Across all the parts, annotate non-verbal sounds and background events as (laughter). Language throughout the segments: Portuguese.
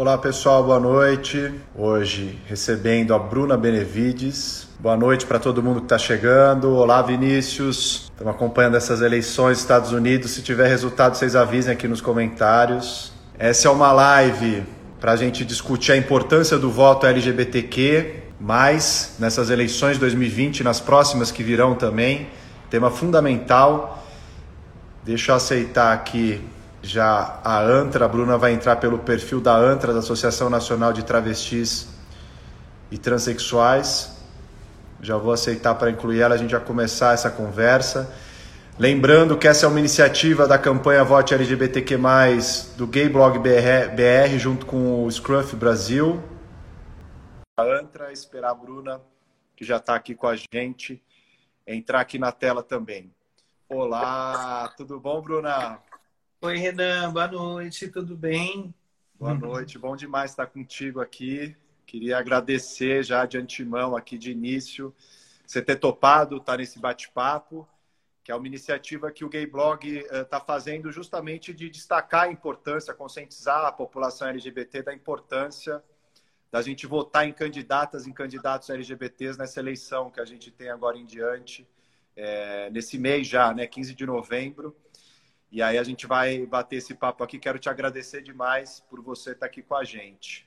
Olá pessoal, boa noite. Hoje recebendo a Bruna Benevides. Boa noite para todo mundo que está chegando. Olá Vinícius. Estamos acompanhando essas eleições dos Estados Unidos. Se tiver resultado, vocês avisem aqui nos comentários. Essa é uma live para a gente discutir a importância do voto LGBTQ, mais nessas eleições de 2020 nas próximas que virão também. Tema fundamental. Deixa eu aceitar aqui já a ANTRA, a Bruna vai entrar pelo perfil da ANTRA, da Associação Nacional de Travestis e Transsexuais. Já vou aceitar para incluir ela, a gente já começar essa conversa. Lembrando que essa é uma iniciativa da campanha Vote LGBTQ+, do Gay Blog BR, BR junto com o Scruff Brasil. A ANTRA, esperar a Bruna, que já está aqui com a gente, entrar aqui na tela também. Olá, tudo bom, Bruna? Oi, Renan, boa noite, tudo bem? Boa noite, bom demais estar contigo aqui. Queria agradecer já de antemão, aqui de início, você ter topado estar nesse bate-papo, que é uma iniciativa que o Gay Blog está eh, fazendo justamente de destacar a importância, conscientizar a população LGBT da importância da gente votar em candidatas, em candidatos LGBTs nessa eleição que a gente tem agora em diante, é, nesse mês já, né, 15 de novembro. E aí a gente vai bater esse papo aqui. Quero te agradecer demais por você estar aqui com a gente.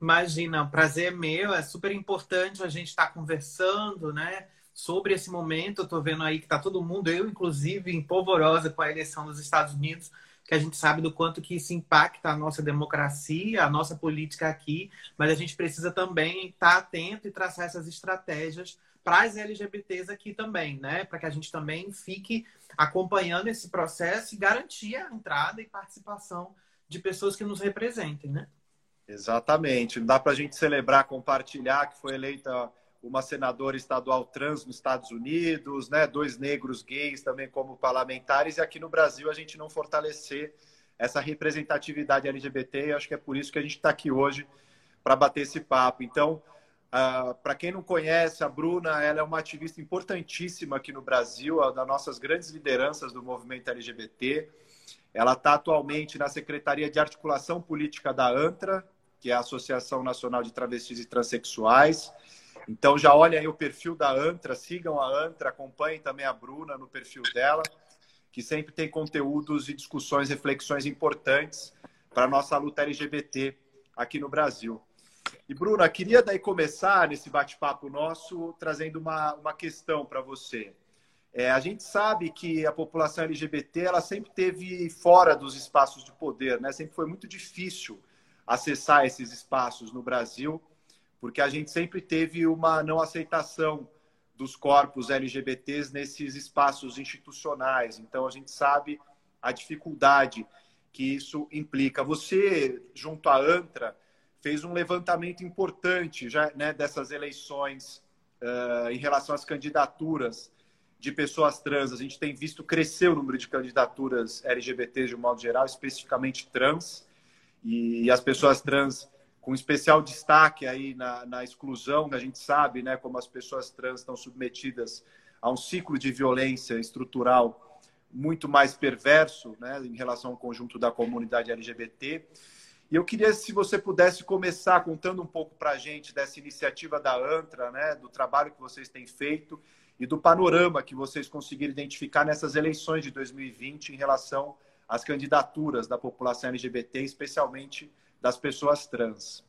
Imagina, o prazer meu. É super importante a gente estar conversando, né? Sobre esse momento. Eu tô vendo aí que tá todo mundo, eu inclusive, em polvorosa com a eleição dos Estados Unidos, que a gente sabe do quanto que isso impacta a nossa democracia, a nossa política aqui, mas a gente precisa também estar atento e traçar essas estratégias para as LGBTs aqui também, né? Para que a gente também fique acompanhando esse processo e garantir a entrada e participação de pessoas que nos representem, né? Exatamente. Não dá para a gente celebrar, compartilhar que foi eleita uma senadora estadual trans nos Estados Unidos, né? Dois negros gays também como parlamentares e aqui no Brasil a gente não fortalecer essa representatividade LGBT. E acho que é por isso que a gente está aqui hoje para bater esse papo. Então, Uh, ah, Para quem não conhece, a Bruna ela é uma ativista importantíssima aqui no Brasil, uma das nossas grandes lideranças do movimento LGBT. Ela está atualmente na Secretaria de Articulação Política da ANTRA, que é a Associação Nacional de Travestis e Transsexuais. Então já olhem aí o perfil da ANTRA, sigam a ANTRA, acompanhem também a Bruna no perfil dela, que sempre tem conteúdos e discussões, reflexões importantes para a nossa luta LGBT aqui no Brasil. E, Bruna, queria daí começar nesse bate-papo nosso trazendo uma, uma questão para você. É, a gente sabe que a população LGBT ela sempre teve fora dos espaços de poder, né? Sempre foi muito difícil acessar esses espaços no Brasil, porque a gente sempre teve uma não aceitação dos corpos LGBTs nesses espaços institucionais. Então a gente sabe a dificuldade que isso implica. Você, junto à ANTRA, fez um levantamento importante já né, dessas eleições uh, em relação às candidaturas de pessoas trans. A gente tem visto crescer o número de candidaturas LGBT de um modo geral, especificamente trans, e, as pessoas trans com especial destaque aí na, na exclusão, a gente sabe né, como as pessoas trans estão submetidas a um ciclo de violência estrutural muito mais perverso né, em relação ao conjunto da comunidade LGBT. E eu queria, se você pudesse começar contando um pouco para a gente dessa iniciativa da ANTRA, né, do trabalho que vocês têm feito e do panorama que vocês conseguiram identificar nessas eleições de 2020 em relação às candidaturas da população LGBT, especialmente das pessoas trans.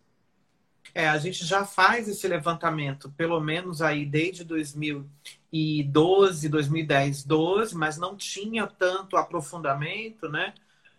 É, a gente já faz esse levantamento, pelo menos aí desde 2012, 2010, 12, mas não tinha tanto aprofundamento, né?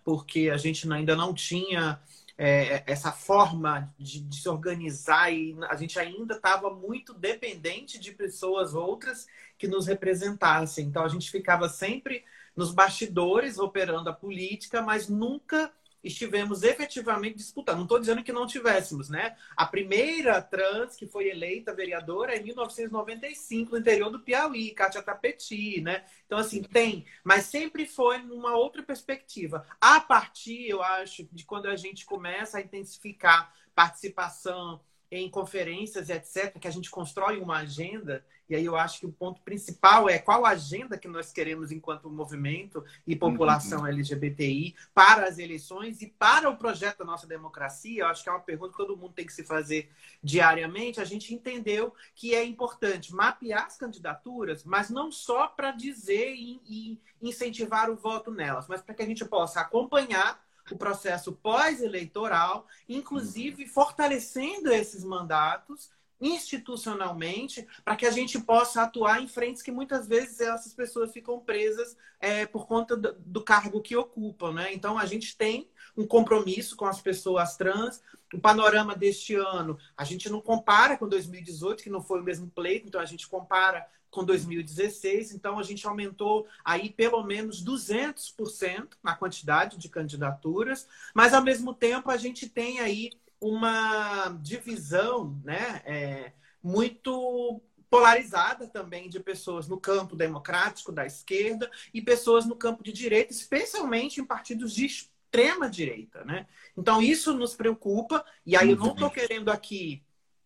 Porque a gente ainda não tinha é, essa forma de, de, se organizar e a gente ainda estava muito dependente de pessoas outras que nos representassem. Então a gente ficava sempre nos bastidores operando a política, mas nunca estivemos efetivamente disputando. Não estou dizendo que não tivéssemos, né? A primeira trans que foi eleita vereadora é em 1995, no interior do Piauí, Cátia Tapeti, né? Então, assim, tem, mas sempre foi numa outra perspectiva. A partir, eu acho, de quando a gente começa a intensificar participação em conferências, etc., que a gente constrói uma agenda, e aí eu acho que o ponto principal é qual agenda que nós queremos enquanto movimento e população uhum. LGBTI para as eleições e para o projeto da nossa democracia. Eu acho que é uma pergunta que todo mundo tem que se fazer diariamente. A gente entendeu que é importante mapear as candidaturas, mas não só para dizer e, e incentivar o voto nelas, mas para que a gente possa acompanhar o processo pós-eleitoral, inclusive fortalecendo esses mandatos institucionalmente, para que a gente possa atuar em frentes que muitas vezes essas pessoas ficam presas é, por conta do, do, cargo que ocupam. Né? Então, a gente tem um compromisso com as pessoas trans. O panorama deste ano, a gente não compara com 2018, que não foi o mesmo pleito, então a gente compara com 2016. Então, a gente aumentou aí pelo menos 200% na quantidade de candidaturas, mas, ao mesmo tempo, a gente tem aí uma divisão né, é, muito polarizada também de pessoas no campo democrático da esquerda e pessoas no campo de direita, especialmente em partidos de extrema direita, né? Então isso nos preocupa e aí eu não estou querendo aqui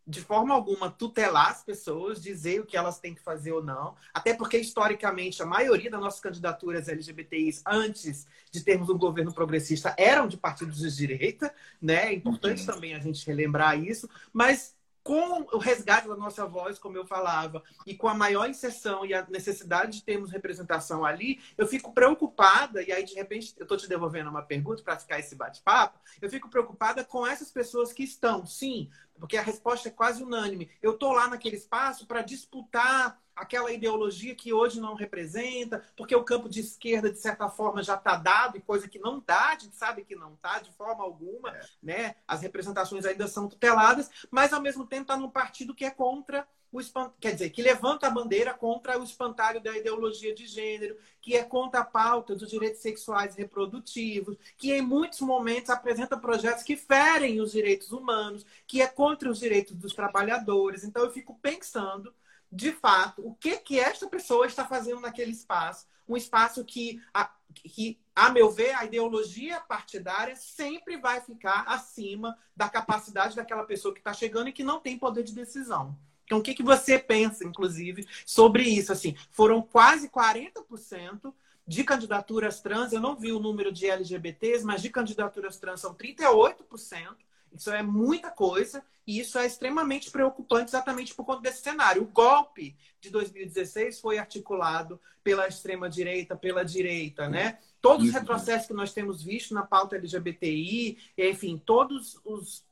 de forma alguma tutelar as pessoas, dizer o que elas têm que fazer ou não, até porque historicamente a maioria das nossas candidaturas LGBTIs antes de termos um governo progressista eram de partidos de direita, né? É importante uhum. também a gente relembrar isso, mas com o resgate da nossa voz, como eu falava, e com a maior inserção e a necessidade de termos representação ali, eu fico preocupada, e aí de repente eu estou te devolvendo uma pergunta para ficar esse bate-papo, eu fico preocupada com essas pessoas que estão, sim, porque a resposta é quase unânime. Eu estou lá naquele espaço para disputar aquela ideologia que hoje não representa, porque o campo de esquerda, de certa forma, já está dado, e coisa que não dá, a gente sabe que não está de forma alguma, é. né? As representações ainda são tuteladas, mas ao mesmo tempo está num partido que é contra o espant... quer dizer, que levanta a bandeira contra o espantalho da ideologia de gênero, que é contra a pauta dos direitos sexuais e reprodutivos, que em muitos momentos apresenta projetos que ferem os direitos humanos, que é contra os direitos dos trabalhadores. Então eu fico pensando de fato, o que que esta pessoa está fazendo naquele espaço. Um espaço que, a, que, a meu ver, a ideologia partidária sempre vai ficar acima da capacidade daquela pessoa que está chegando e que não tem poder de decisão. Então, o que, que você pensa, inclusive, sobre isso? Assim, foram quase 40% de candidaturas trans, eu não vi o número de LGBTs, mas de candidaturas trans são 38%. Isso é muita coisa e isso é extremamente preocupante exatamente por conta desse cenário. O golpe de 2016 foi articulado pela extrema-direita, pela direita, né? Todos os retrocessos que nós temos visto na pauta LGBTI, enfim, todos os.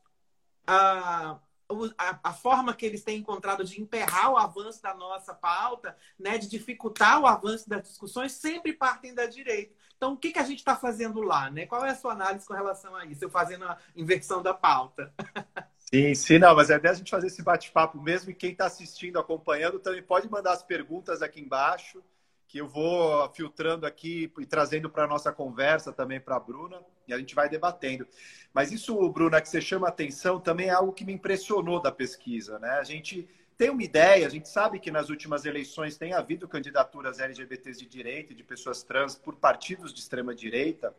A, forma que eles têm encontrado de emperrar o avanço da nossa pauta, né, de dificultar o avanço das discussões, sempre partem da direita. Então, o que, que a gente está fazendo lá? Né? Qual é a sua análise com relação a isso? Eu fazendo a inversão da pauta. (laughs) Sim, sim, não, mas é até a gente fazer esse bate-papo mesmo e quem está assistindo, acompanhando, também pode mandar as perguntas aqui embaixo, que eu vou filtrando aqui e trazendo para a nossa conversa também para a Bruna, e a gente vai debatendo. Mas isso, Bruna, que você chama atenção, também é algo que me impressionou da pesquisa, né? A gente tem uma ideia, a gente sabe que nas últimas eleições tem havido candidaturas LGBTs de direita e de pessoas trans por partidos de extrema direita.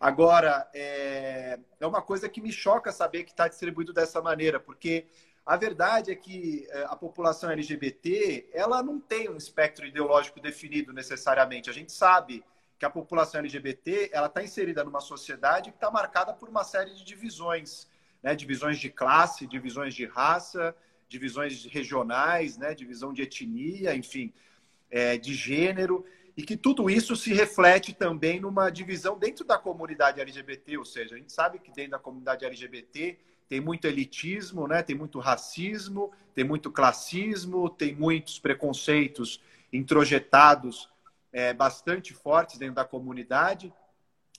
Agora, é, é uma coisa que me choca saber que está distribuído dessa maneira, porque a verdade é que é, a população LGBT ela não tem um espectro ideológico definido necessariamente. A gente sabe que a população LGBT ela está inserida numa sociedade que está marcada por uma série de divisões, né? divisões de classe, divisões de raça, divisões regionais, né, divisão de etnia, enfim, é, de gênero, e que tudo isso se reflete também numa divisão dentro da comunidade LGBT, ou seja, a gente sabe que dentro da comunidade LGBT tem muito elitismo, né, tem muito racismo, tem muito classismo, tem muitos preconceitos introjetados é, bastante fortes dentro da comunidade.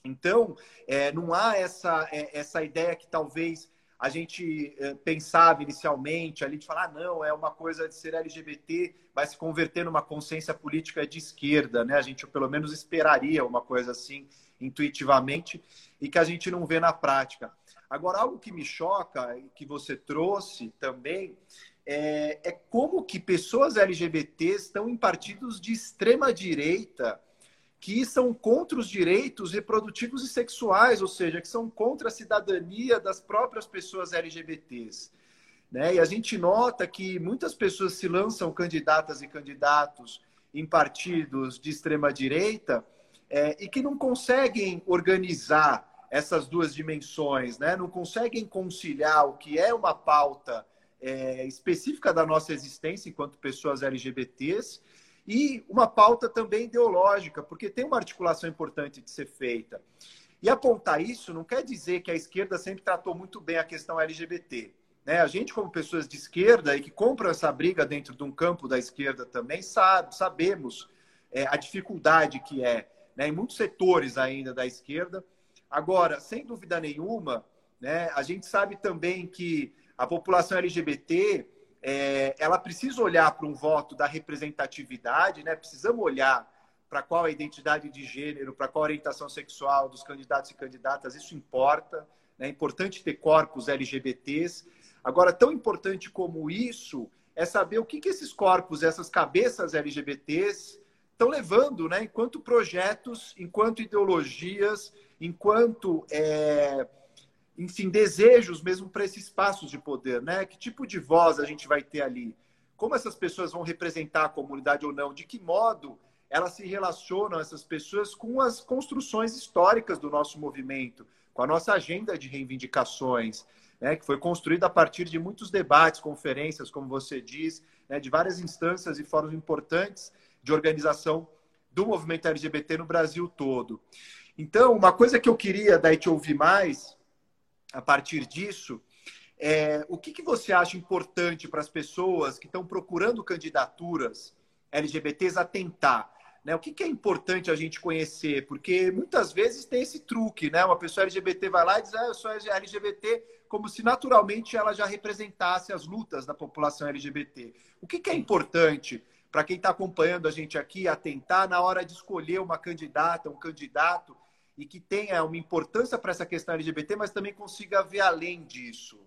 Então, é, não há essa, é, essa ideia que talvez a gente eh, pensava inicialmente ali de falar, ah, não, é uma coisa de ser LGBT, vai se converter numa consciência política de esquerda, né? A gente pelo menos esperaria uma coisa assim intuitivamente e que a gente não vê na prática. Agora, algo que me choca e que você trouxe também é, é como que pessoas LGBTs estão em partidos de extrema direita que são contra os direitos reprodutivos e sexuais, ou seja, que são contra a cidadania das próprias pessoas LGBTs. Né? E a gente nota que muitas pessoas se lançam candidatas e candidatos em partidos de extrema-direita é, e que não conseguem organizar essas duas dimensões, né? não conseguem conciliar o que é uma pauta é, específica da nossa existência enquanto pessoas LGBTs e uma pauta também ideológica, porque tem uma articulação importante de ser feita. E apontar isso não quer dizer que a esquerda sempre tratou muito bem a questão LGBT. Né? A gente, como pessoas de esquerda e que compram essa briga dentro de um campo da esquerda também, sabe, sabemos é, a dificuldade que é né, em muitos setores ainda da esquerda. Agora, sem dúvida nenhuma, né, a gente sabe também que a população LGBT é, ela precisa olhar para um voto da representatividade, né? Precisamos olhar para qual a identidade de gênero, para qual a orientação sexual dos candidatos e candidatas, isso importa. Né? É importante ter corpos LGBTs. Agora, tão importante como isso é saber o que, que esses corpos, essas cabeças LGBTs estão levando, né? enquanto projetos, enquanto ideologias, enquanto é, enfim, desejos mesmo para esses espaços de poder, né? Que tipo de voz a gente vai ter ali? Como essas pessoas vão representar a comunidade ou não? De que modo elas se relacionam, essas pessoas, com as construções históricas do nosso movimento, com a nossa agenda de reivindicações, né? Que foi construída a partir de muitos debates, conferências, como você diz, né? de várias instâncias e fóruns importantes de organização do movimento LGBT no Brasil todo. Então, uma coisa que eu queria daí te ouvir mais a partir disso, é, o que, que você acha importante para as pessoas que estão procurando candidaturas LGBTs atentar? Né? O que, que é importante a gente conhecer? Porque muitas vezes tem esse truque, né? Uma pessoa LGBT vai lá e diz, ah, eu sou LGBT, como se naturalmente ela já representasse as lutas da população LGBT. O que, que é importante para quem está acompanhando a gente aqui atentar na hora de escolher uma candidata, um candidato e que tenha uma importância para essa questão LGBT, mas também consiga ver além disso?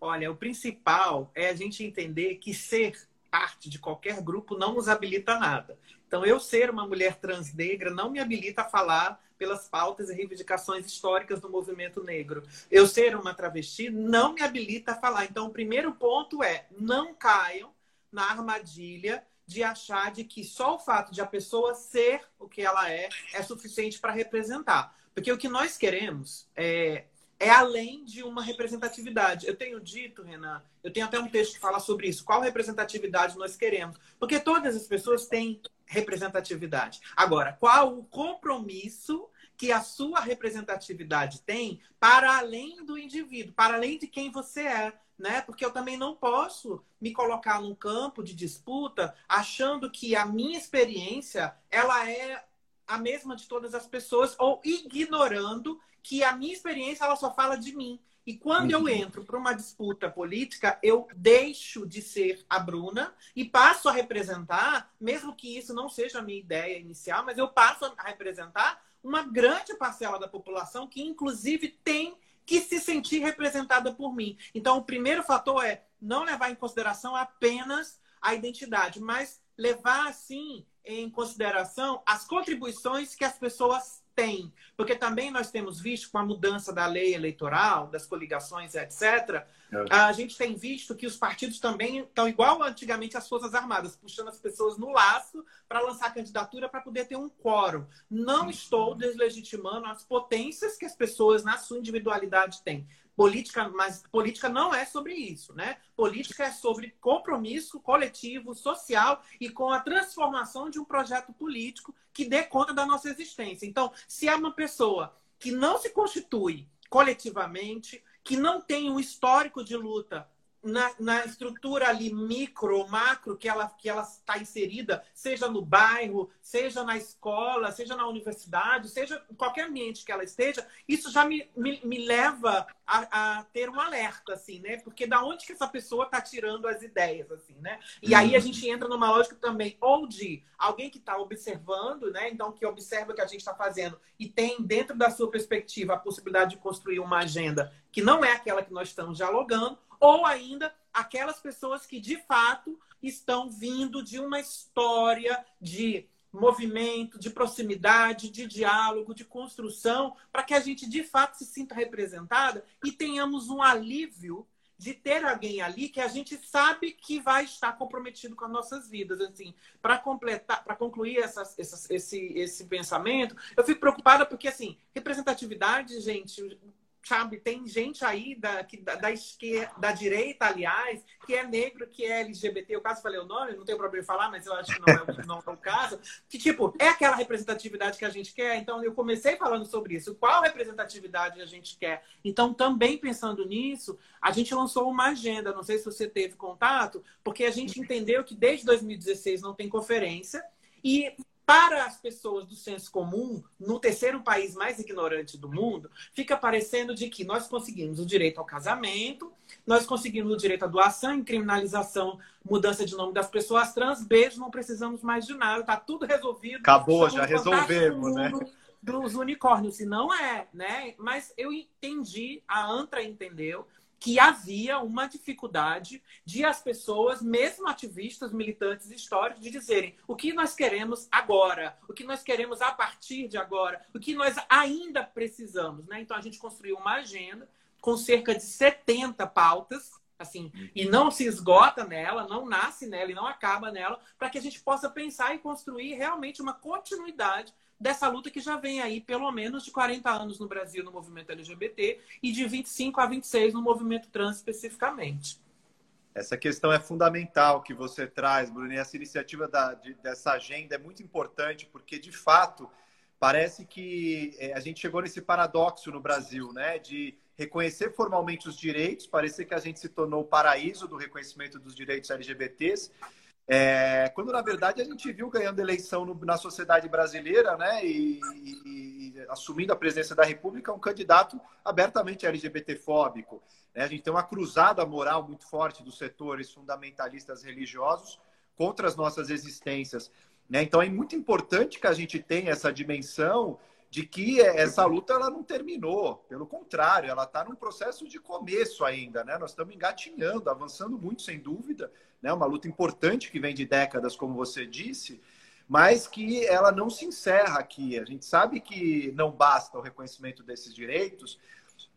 Olha, o principal é a gente entender que ser parte de qualquer grupo não nos habilita a nada. Então, eu ser uma mulher trans negra não me habilita a falar pelas pautas e reivindicações históricas do movimento negro. Eu ser uma travesti não me habilita a falar. Então, o primeiro ponto é não caiam na armadilha de achar de que só o fato de a pessoa ser o que ela é é suficiente para representar. Porque o que nós queremos é, é além de uma representatividade. Eu tenho dito, Renan, eu tenho até um texto que fala sobre isso. Qual representatividade nós queremos? Porque todas as pessoas têm representatividade. Agora, qual o compromisso que a sua representatividade tem para além do indivíduo, para além de quem você é? né? Porque eu também não posso me colocar num campo de disputa achando que a minha experiência ela é a mesma de todas as pessoas ou ignorando que a minha experiência ela só fala de mim. E quando eu uhum. entro para uma disputa política, eu deixo de ser a Bruna e passo a representar, mesmo que isso não seja a minha ideia inicial, mas eu passo a representar uma grande parcela da população que, inclusive, tem que se sentir representada por mim. Então, o primeiro fator é não levar em consideração apenas a identidade, mas levar, assim, em consideração as contribuições que as pessoas tem. Porque também nós temos visto, com a mudança da lei eleitoral, das coligações, etc.. a gente tem visto que os partidos também estão igual antigamente às Forças Armadas, puxando as pessoas no laço para lançar candidatura para poder ter um quórum. Não estou deslegitimando as potências que as pessoas, na sua individualidade, têm. Política, mas política não é sobre isso, né? Política é sobre compromisso coletivo, social e com a transformação de um projeto político que dê conta da nossa existência. Então, se é uma pessoa que não se constitui coletivamente, que não tem um histórico de luta na, na estrutura ali micro, macro que ela que ela está inserida, seja no bairro, seja na escola, seja na universidade, seja em qualquer ambiente que ela esteja, isso já me, me, me leva a, a, ter um alerta, assim, né? Porque da onde que essa pessoa está tirando as ideias, assim, né? E uhum. aí a gente entra numa lógica também, ou de alguém que está observando, né? Então, que observa o que a gente está fazendo e tem dentro da sua perspectiva a possibilidade de construir uma agenda que não é aquela que nós estamos dialogando, ou ainda aquelas pessoas que de fato estão vindo de uma história de movimento, de proximidade, de diálogo, de construção, para que a gente de fato se sinta representada e tenhamos um alívio de ter alguém ali que a gente sabe que vai estar comprometido com as nossas vidas. Assim, para completar, para concluir esse, esse pensamento, eu fico preocupada porque assim, representatividade, gente, sabe, tem gente aí da, que, da, da, esquerda, da direita, aliás, que é negro, que é LGBT. Eu quase falei o nome, não tenho problema em falar, mas eu acho que não é, (laughs) não é o caso. Que, tipo, é aquela representatividade que a gente quer. Então, eu comecei falando sobre isso. Qual representatividade a gente quer? Então, também pensando nisso, a gente lançou uma agenda. Não sei se você teve contato, porque a gente entendeu que desde 2016 não tem conferência. E para as pessoas do senso comum, no terceiro país mais ignorante do mundo, fica parecendo de que nós conseguimos o direito ao casamento, nós conseguimos o direito à doação, criminalização, mudança de nome das pessoas trans, beijo, não precisamos mais de nada, tá tudo resolvido. Acabou, já resolvemos, né? Dos unicórnios, se não é, né? Mas eu entendi, a Antra entendeu, que havia uma dificuldade de as pessoas, mesmo ativistas, militantes históricos, de dizerem o que nós queremos agora, o que nós queremos a partir de agora, o que nós ainda precisamos. Né? Então a gente construiu uma agenda com cerca de 70 pautas, assim, e não se esgota nela, não nasce nela e não acaba nela, para que a gente possa pensar e construir realmente uma continuidade dessa luta que já vem aí pelo menos de 40 anos no Brasil no movimento LGBT e de 25 a 26 no movimento trans especificamente. Essa questão é fundamental que você traz, Bruno, e essa iniciativa da, de, dessa agenda é muito importante, porque, de fato, parece que é, a gente chegou nesse paradoxo no Brasil, né? De reconhecer formalmente os direitos, parecer que a gente se tornou o paraíso do reconhecimento dos direitos LGBTs, é, quando na verdade a gente viu ganhando eleição no, na sociedade brasileira, né, e, e, e, assumindo a presidência da República um candidato abertamente LGBTfóbico. Né? A gente tem uma cruzada moral muito forte dos setores fundamentalistas religiosos contra as nossas existências. Né? Então é muito importante que a gente tenha essa dimensão de que essa luta ela não terminou, pelo contrário, ela está num processo de começo ainda, né? Nós estamos engatinhando, avançando muito, sem dúvida, né? Uma luta importante que vem de décadas, como você disse, mas que ela não se encerra aqui. A gente sabe que não basta o reconhecimento desses direitos.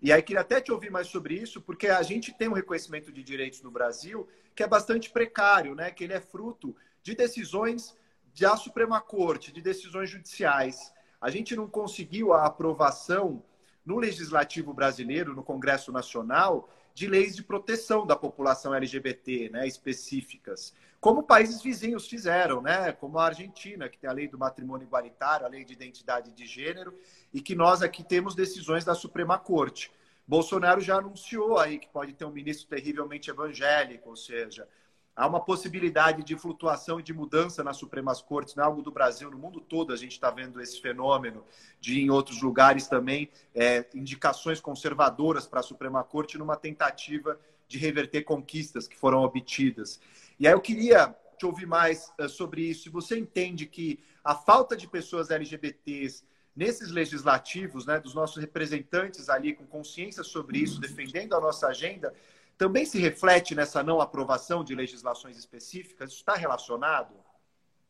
E aí queria até te ouvir mais sobre isso, porque a gente tem um reconhecimento de direitos no Brasil que é bastante precário, né? Que ele é fruto de decisões da Suprema Corte, de decisões judiciais a gente não conseguiu a aprovação no legislativo brasileiro, no Congresso Nacional, de leis de proteção da população LGBT, né, específicas, como países vizinhos fizeram, né, como a Argentina, que tem a lei do matrimônio igualitário, a lei de identidade de gênero, e que nós aqui temos decisões da Suprema Corte. Bolsonaro já anunciou aí que pode ter um ministro terrivelmente evangélico, ou seja, há uma possibilidade de flutuação e de mudança nas Supremas Cortes, não é algo do Brasil, no mundo todo a gente está vendo esse fenômeno de, em outros lugares também, é, indicações conservadoras para a Suprema Corte numa tentativa de reverter conquistas que foram obtidas. E aí eu queria te ouvir mais uh, sobre isso. Se você entende que a falta de pessoas LGBTs nesses legislativos, né, dos nossos representantes ali com consciência sobre isso, defendendo a nossa agenda, também se reflete nessa não aprovação de legislações específicas? Isso está relacionado?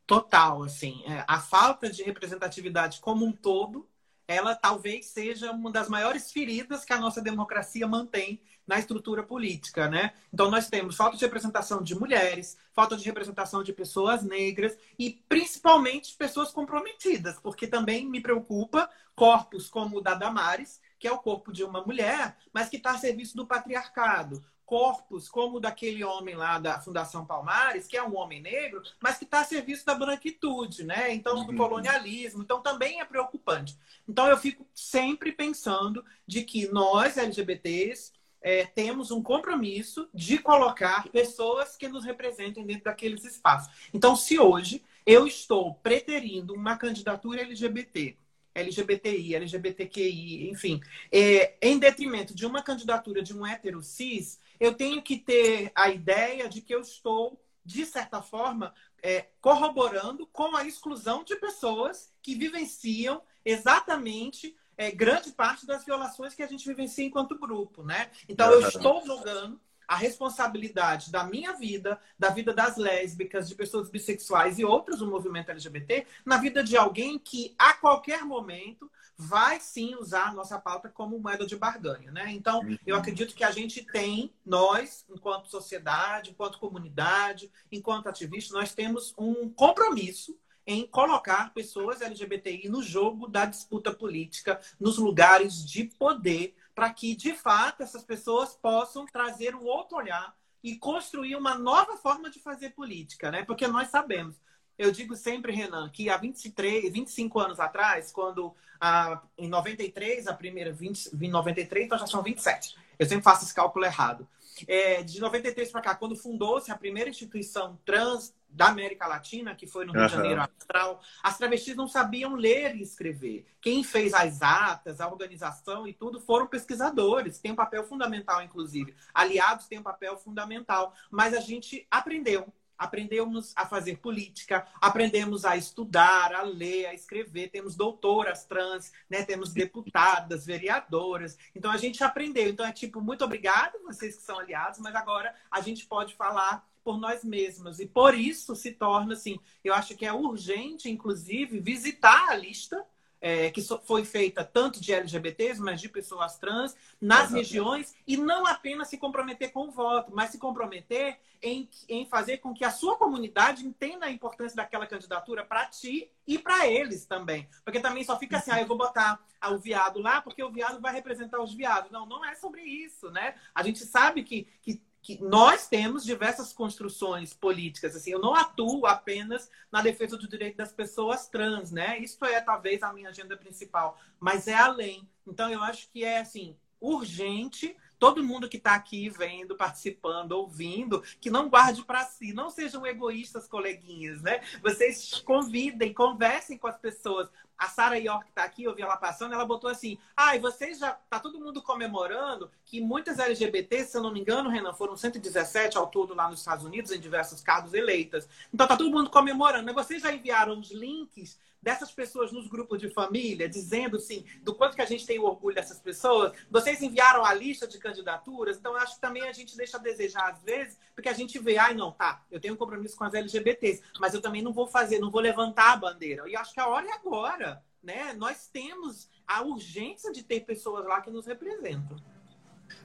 Total, assim, é, a falta de representatividade como um todo, ela talvez seja uma das maiores feridas que a nossa democracia mantém na estrutura política, né? Então nós temos falta de representação de mulheres, falta de representação de pessoas negras e principalmente pessoas comprometidas, porque também me preocupa corpos como o da Damares, que é o corpo de uma mulher, mas que está a serviço do patriarcado corpos como o daquele homem lá da Fundação Palmares, que é um homem negro, mas que está a serviço da branquitude, né? Então, do uhum. colonialismo. Então, também é preocupante. Então, eu fico sempre pensando de que nós, LGBTs, é, temos um compromisso de colocar pessoas que nos representem dentro daqueles espaços. Então, se hoje eu estou preterindo uma candidatura LGBT LGBTI, LGBTQI, enfim, é, em detrimento de uma candidatura de um hétero cis, eu tenho que ter a ideia de que eu estou, de certa forma, é, corroborando com a exclusão de pessoas que vivenciam exatamente é, grande parte das violações que a gente vivencia enquanto grupo, né? Então, eu estou jogando a responsabilidade da minha vida, da vida das lésbicas, de pessoas bissexuais e outras do movimento LGBT, na vida de alguém que a qualquer momento vai sim usar a nossa pauta como moeda de barganha, né? Então, eu uhum. acredito que a gente tem, nós, enquanto sociedade, enquanto comunidade, enquanto ativistas, nós temos um compromisso em colocar pessoas LGBTI no jogo da disputa política, nos lugares de poder, para que, de fato, essas pessoas possam trazer um outro olhar e construir uma nova forma de fazer política, né? Porque nós sabemos, eu digo sempre, Renan, que há 23, 25 anos atrás, quando ah, em 93, a primeira, 20, em 93, então já são 27. Eu sempre faço esse cálculo errado. É, de 93 para cá, quando fundou-se a primeira instituição trans da América Latina, que foi no Rio uhum. de Janeiro Astral, as travestis não sabiam ler e escrever. Quem fez as atas, a organização e tudo foram pesquisadores, tem um papel fundamental, inclusive. Aliados têm um papel fundamental, mas a gente aprendeu aprendemos a fazer política, aprendemos a estudar, a ler, a escrever. Temos doutoras trans, né? temos deputadas, vereadoras. Então a gente aprendeu. Então é tipo, muito obrigada, vocês que são aliados, mas agora a gente pode falar por nós mesmos. E por isso se torna assim, eu acho que é urgente, inclusive, visitar a lista é, que foi feita tanto de LGBTs, mas de pessoas trans, nas Exatamente. regiões, e não apenas se comprometer com o voto, mas se comprometer em, em fazer com que a sua comunidade entenda a importância daquela candidatura para ti e para eles também. Porque também só fica assim, ah, eu vou botar o viado lá porque o viado vai representar os viados. Não, não é sobre isso, né? A gente sabe que, que que nós temos diversas construções políticas. Assim, eu não atuo apenas na defesa do direito das pessoas trans, né? Isso é talvez a minha agenda principal, mas é além. Então eu acho que é assim urgente todo mundo que está aqui vendo, participando, ouvindo, que não guarde para si, não sejam egoístas, coleguinhas, né? Vocês convidem, conversem com as pessoas. A Sara York está aqui, eu vi ela passando, ela botou assim: ah, e vocês já. Tá todo mundo comemorando que muitas LGBTs, se eu não me engano, Renan, foram 117 ao todo lá nos Estados Unidos, em diversos casos eleitas. Então tá todo mundo comemorando. Mas vocês já enviaram os links dessas pessoas nos grupos de família, dizendo assim, do quanto que a gente tem orgulho dessas pessoas. Vocês enviaram a lista de candidaturas, então acho que também a gente deixa a desejar às vezes, porque a gente vê, ai não, tá, eu tenho um compromisso com as LGBTs, mas eu também não vou fazer, não vou levantar a bandeira. E acho que a hora é agora, né? Nós temos a urgência de ter pessoas lá que nos representam.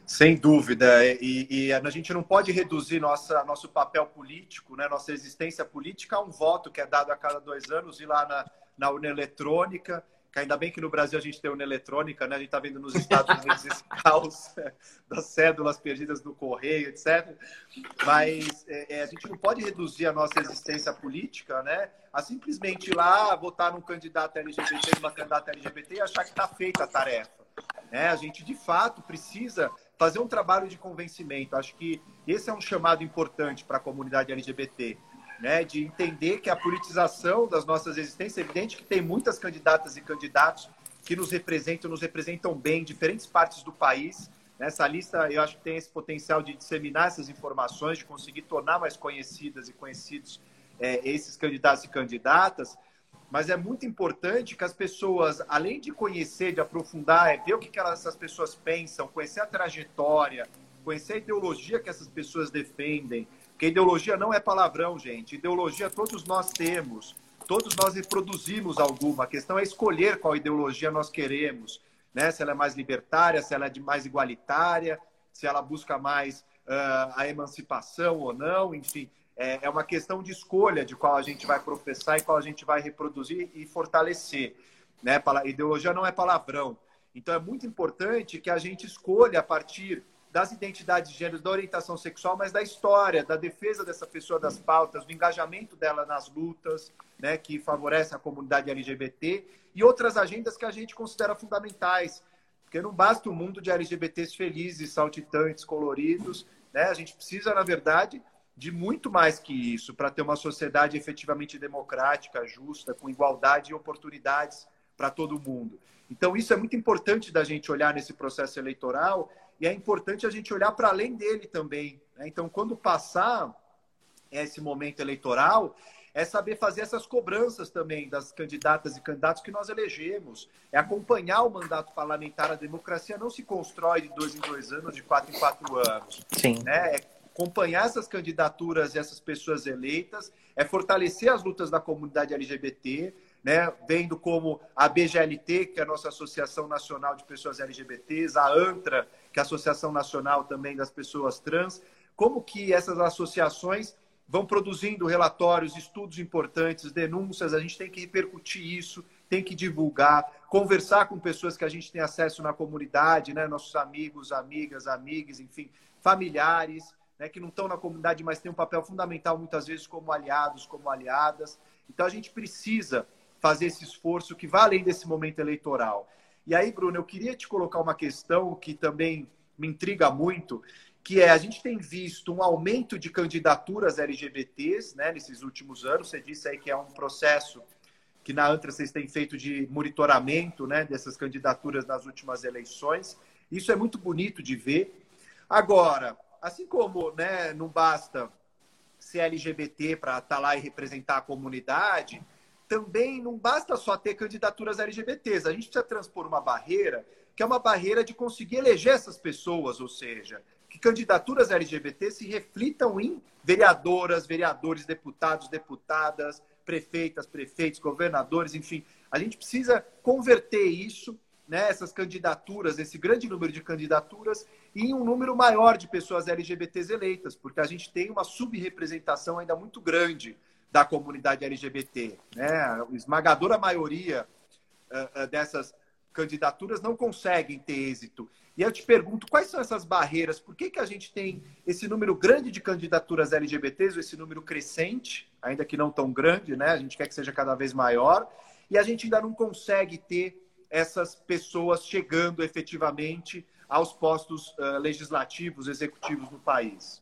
Sem dúvida, e, e, a gente não pode reduzir nossa, nosso papel político, né, nossa existência política a um voto que é dado a cada dois anos e lá na, na urna eletrônica, que ainda bem que no Brasil a gente tem urna eletrônica, né? A gente está vendo nos Estados (laughs) Unidos esse caos (laughs) das cédulas perdidas no correio, etc. Mas é, é, a gente não pode reduzir a nossa existência política, né? A simplesmente ir lá votar num candidato LGBT, numa candidata LGBT e achar que está feita a tarefa. Né? A gente, de fato, precisa fazer um trabalho de convencimento. Acho que esse é um chamado importante para a comunidade LGBT né, de entender que a politização das nossas existências, é evidente que tem muitas candidatas e candidatos que nos representam, nos representam bem em diferentes partes do país. Nessa lista, eu acho que tem esse potencial de disseminar essas informações, de conseguir tornar mais conhecidas e conhecidos é, esses candidatos e candidatas. Mas é muito importante que as pessoas, além de conhecer, de aprofundar, é ver o que, que elas, essas pessoas pensam, conhecer a trajetória, conhecer a ideologia que essas pessoas defendem, porque ideologia não é palavrão, gente. Ideologia todos nós temos. Todos nós reproduzimos alguma. A questão é escolher qual ideologia nós queremos. Né? Se ela é mais libertária, se ela é mais igualitária, se ela busca mais uh, a emancipação ou não. Enfim, é, é uma questão de escolha de qual a gente vai professar e qual a gente vai reproduzir e fortalecer. Né? Ideologia não é palavrão. Então é muito importante que a gente escolha a partir das identidades de gênero, da orientação sexual, mas da história, da defesa dessa pessoa das pautas, do engajamento dela nas lutas, né, que favorece a comunidade LGBT e outras agendas que a gente considera fundamentais. Porque não basta o um mundo de LGBTs felizes, saltitantes, coloridos, né? A gente precisa, na verdade, de muito mais que isso para ter uma sociedade efetivamente democrática, justa, com igualdade e oportunidades para todo mundo. Então, isso é muito importante da gente olhar nesse processo eleitoral e é importante a gente olhar para além dele também. Né? Então, quando passar esse momento eleitoral, é saber fazer essas cobranças também das candidatas e candidatos que nós elegemos. É acompanhar o mandato parlamentar. A democracia não se constrói de dois em dois anos, de quatro em quatro anos. Sim. Né? É acompanhar essas candidaturas e essas pessoas eleitas, é fortalecer as lutas da comunidade LGBT, né? vendo como a BGLT, que é a nossa Associação Nacional de Pessoas LGBTs, a ANTRA, que é a Associação Nacional também das Pessoas Trans, como que essas associações vão produzindo relatórios, estudos importantes, denúncias, a gente tem que repercutir isso, tem que divulgar, conversar com pessoas que a gente tem acesso na comunidade, né? nossos amigos, amigas, amigas, enfim, familiares, né? que não estão na comunidade, mas têm um papel fundamental muitas vezes como aliados, como aliadas. Então a gente precisa fazer esse esforço que vai além desse momento eleitoral. E aí, Bruno, eu queria te colocar uma questão que também me intriga muito, que é a gente tem visto um aumento de candidaturas LGBTs né, nesses últimos anos. Você disse aí que é um processo que na ANTRA vocês têm feito de monitoramento né, dessas candidaturas nas últimas eleições. Isso é muito bonito de ver. Agora, assim como né, não basta ser LGBT para estar tá lá e representar a comunidade, também não basta só ter candidaturas LGBTs. A gente precisa transpor uma barreira que é uma barreira de conseguir eleger essas pessoas, ou seja, que candidaturas LGBT se reflitam em vereadoras, vereadores, deputados, deputadas, prefeitas, prefeitos, governadores, enfim. A gente precisa converter isso, né, essas candidaturas, esse grande número de candidaturas, em um número maior de pessoas LGBTs eleitas, porque a gente tem uma subrepresentação ainda muito grande da comunidade LGBT. Né? A esmagadora maioria uh, uh, dessas candidaturas não conseguem ter êxito. E eu te pergunto, quais são essas barreiras? Por que, que a gente tem esse número grande de candidaturas LGBTs, esse número crescente, ainda que não tão grande, né? A gente quer que seja cada vez maior, e a gente ainda não consegue ter essas pessoas chegando efetivamente aos postos uh, legislativos, executivos no país.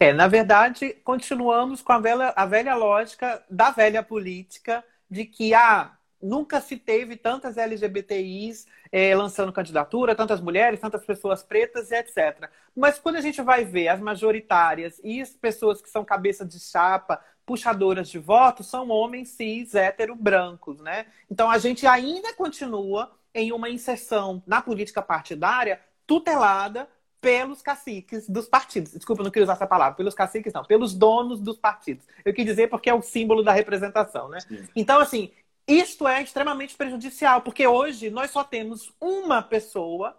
É, na verdade, continuamos com a velha, a velha lógica da velha política de que ah, nunca se teve tantas LGBTIs é, lançando candidatura, tantas mulheres, tantas pessoas pretas, etc. Mas quando a gente vai ver as majoritárias e as pessoas que são cabeça de chapa, puxadoras de votos, são homens cis, hétero, brancos, né? Então a gente ainda continua em uma inserção na política partidária tutelada pelos caciques dos partidos. Desculpa, não queria usar essa palavra. Pelos caciques, não. Pelos donos dos partidos. Eu quis dizer porque é o símbolo da representação, né? Sim. Então, assim, isto é extremamente prejudicial, porque hoje nós só temos uma pessoa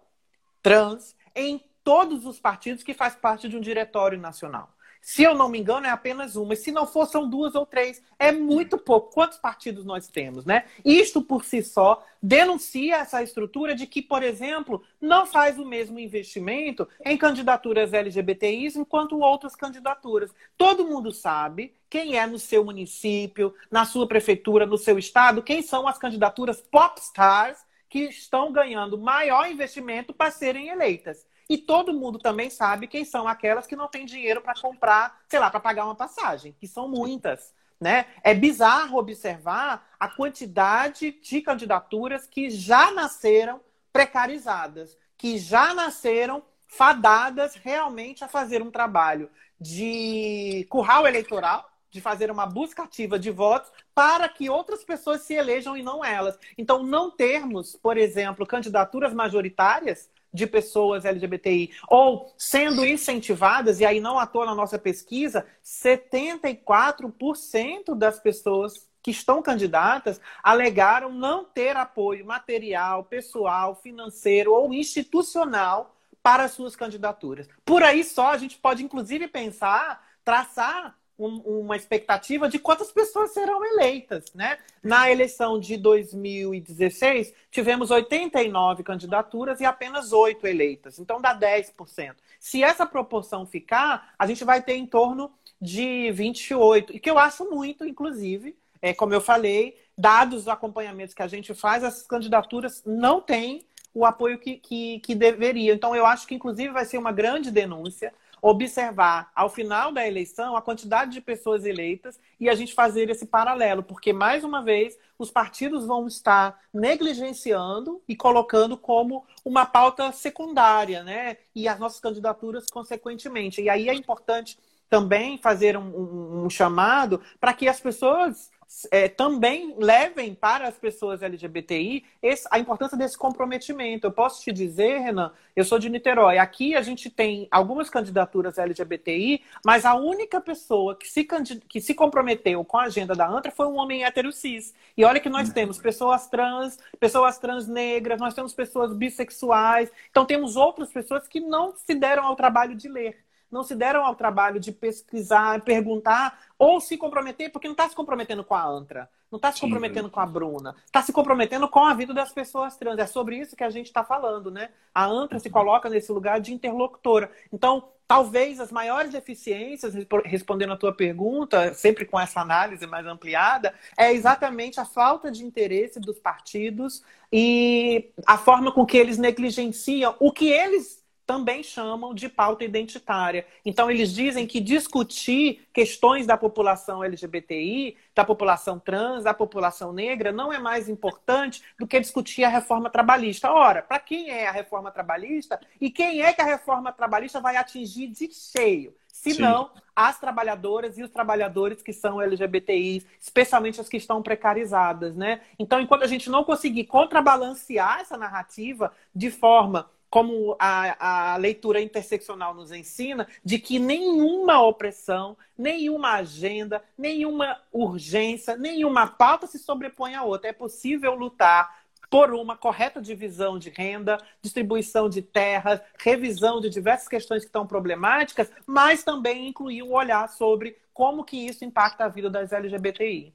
trans em todos os partidos que faz parte de um diretório nacional. Se eu não me engano, é apenas uma. Se não for, são duas ou três. É muito pouco. Quantos partidos nós temos, né? Isto por si só denuncia essa estrutura de que, por exemplo, não faz o mesmo investimento em candidaturas LGBTIs enquanto outras candidaturas. Todo mundo sabe quem é no seu município, na sua prefeitura, no seu estado, quem são as candidaturas popstars que estão ganhando maior investimento para serem eleitas. E todo mundo também sabe quem são aquelas que não têm dinheiro para comprar, sei lá, para pagar uma passagem, que são muitas. Né? É bizarro observar a quantidade de candidaturas que já nasceram precarizadas, que já nasceram fadadas realmente a fazer um trabalho de curral eleitoral, de fazer uma busca ativa de votos para que outras pessoas se elejam e não elas. Então, não termos, por exemplo, candidaturas majoritárias de pessoas LGBTI, ou sendo incentivadas, e aí não à toa na nossa pesquisa, 74% das pessoas que estão candidatas alegaram não ter apoio material, pessoal, financeiro ou institucional para suas candidaturas. Por aí só a gente pode inclusive pensar, traçar um, uma expectativa de quantas pessoas serão eleitas, né? Na eleição de 2016, tivemos 89 candidaturas e apenas 8 eleitas. Então dá 10%. Se essa proporção ficar, a gente vai ter em torno de 28, e que eu acho muito, inclusive, é, como eu falei, dados os acompanhamentos que a gente faz, essas candidaturas não têm o apoio que, que, que deveria. Então, eu acho que, inclusive, vai ser uma grande denúncia observar ao final da eleição a quantidade de pessoas eleitas e a gente fazer esse paralelo, porque mais uma vez os partidos vão estar negligenciando e colocando como uma pauta secundária, né? E as nossas candidaturas consequentemente. E aí é importante também fazer um, um, um chamado para que as pessoas é, também levem para as pessoas LGBTI esse, a importância desse comprometimento. Eu posso te dizer, Renan, eu sou de Niterói. Aqui a gente tem algumas candidaturas LGBTI, mas a única pessoa que se, que se comprometeu com a agenda da ANTRA foi um homem hétero cis. E olha que nós uhum. temos pessoas trans, pessoas trans negras, nós temos pessoas bissexuais. Então temos outras pessoas que não se deram ao trabalho de ler não se deram ao trabalho de pesquisar, perguntar ou se comprometer, porque não está se comprometendo com a Antra, não está se comprometendo Sim. com a Bruna, está se comprometendo com a vida das pessoas trans. É sobre isso que a gente está falando, né? A Antra se coloca nesse lugar de interlocutora. Então, talvez as maiores deficiências, respondendo a tua pergunta, sempre com essa análise mais ampliada, é exatamente a falta de interesse dos partidos e a forma com que eles negligenciam o que eles também chamam de pauta identitária. Então, eles dizem que discutir questões da população LGBTI, da população trans, da população negra, não é mais importante do que discutir a reforma trabalhista. Ora, para quem é a reforma trabalhista e quem é que a reforma trabalhista vai atingir de cheio? Se não, as trabalhadoras e os trabalhadores que são LGBTIs, especialmente as que estão precarizadas, né? Então, enquanto a gente não conseguir contrabalancear essa narrativa de forma como a, a leitura interseccional nos ensina, de que nenhuma opressão, nenhuma agenda, nenhuma urgência, nenhuma pauta se sobrepõe à outra. É possível lutar por uma correta divisão de renda, distribuição de terras, revisão de diversas questões que estão problemáticas, mas também incluir um olhar sobre como que isso impacta a vida das LGBTI.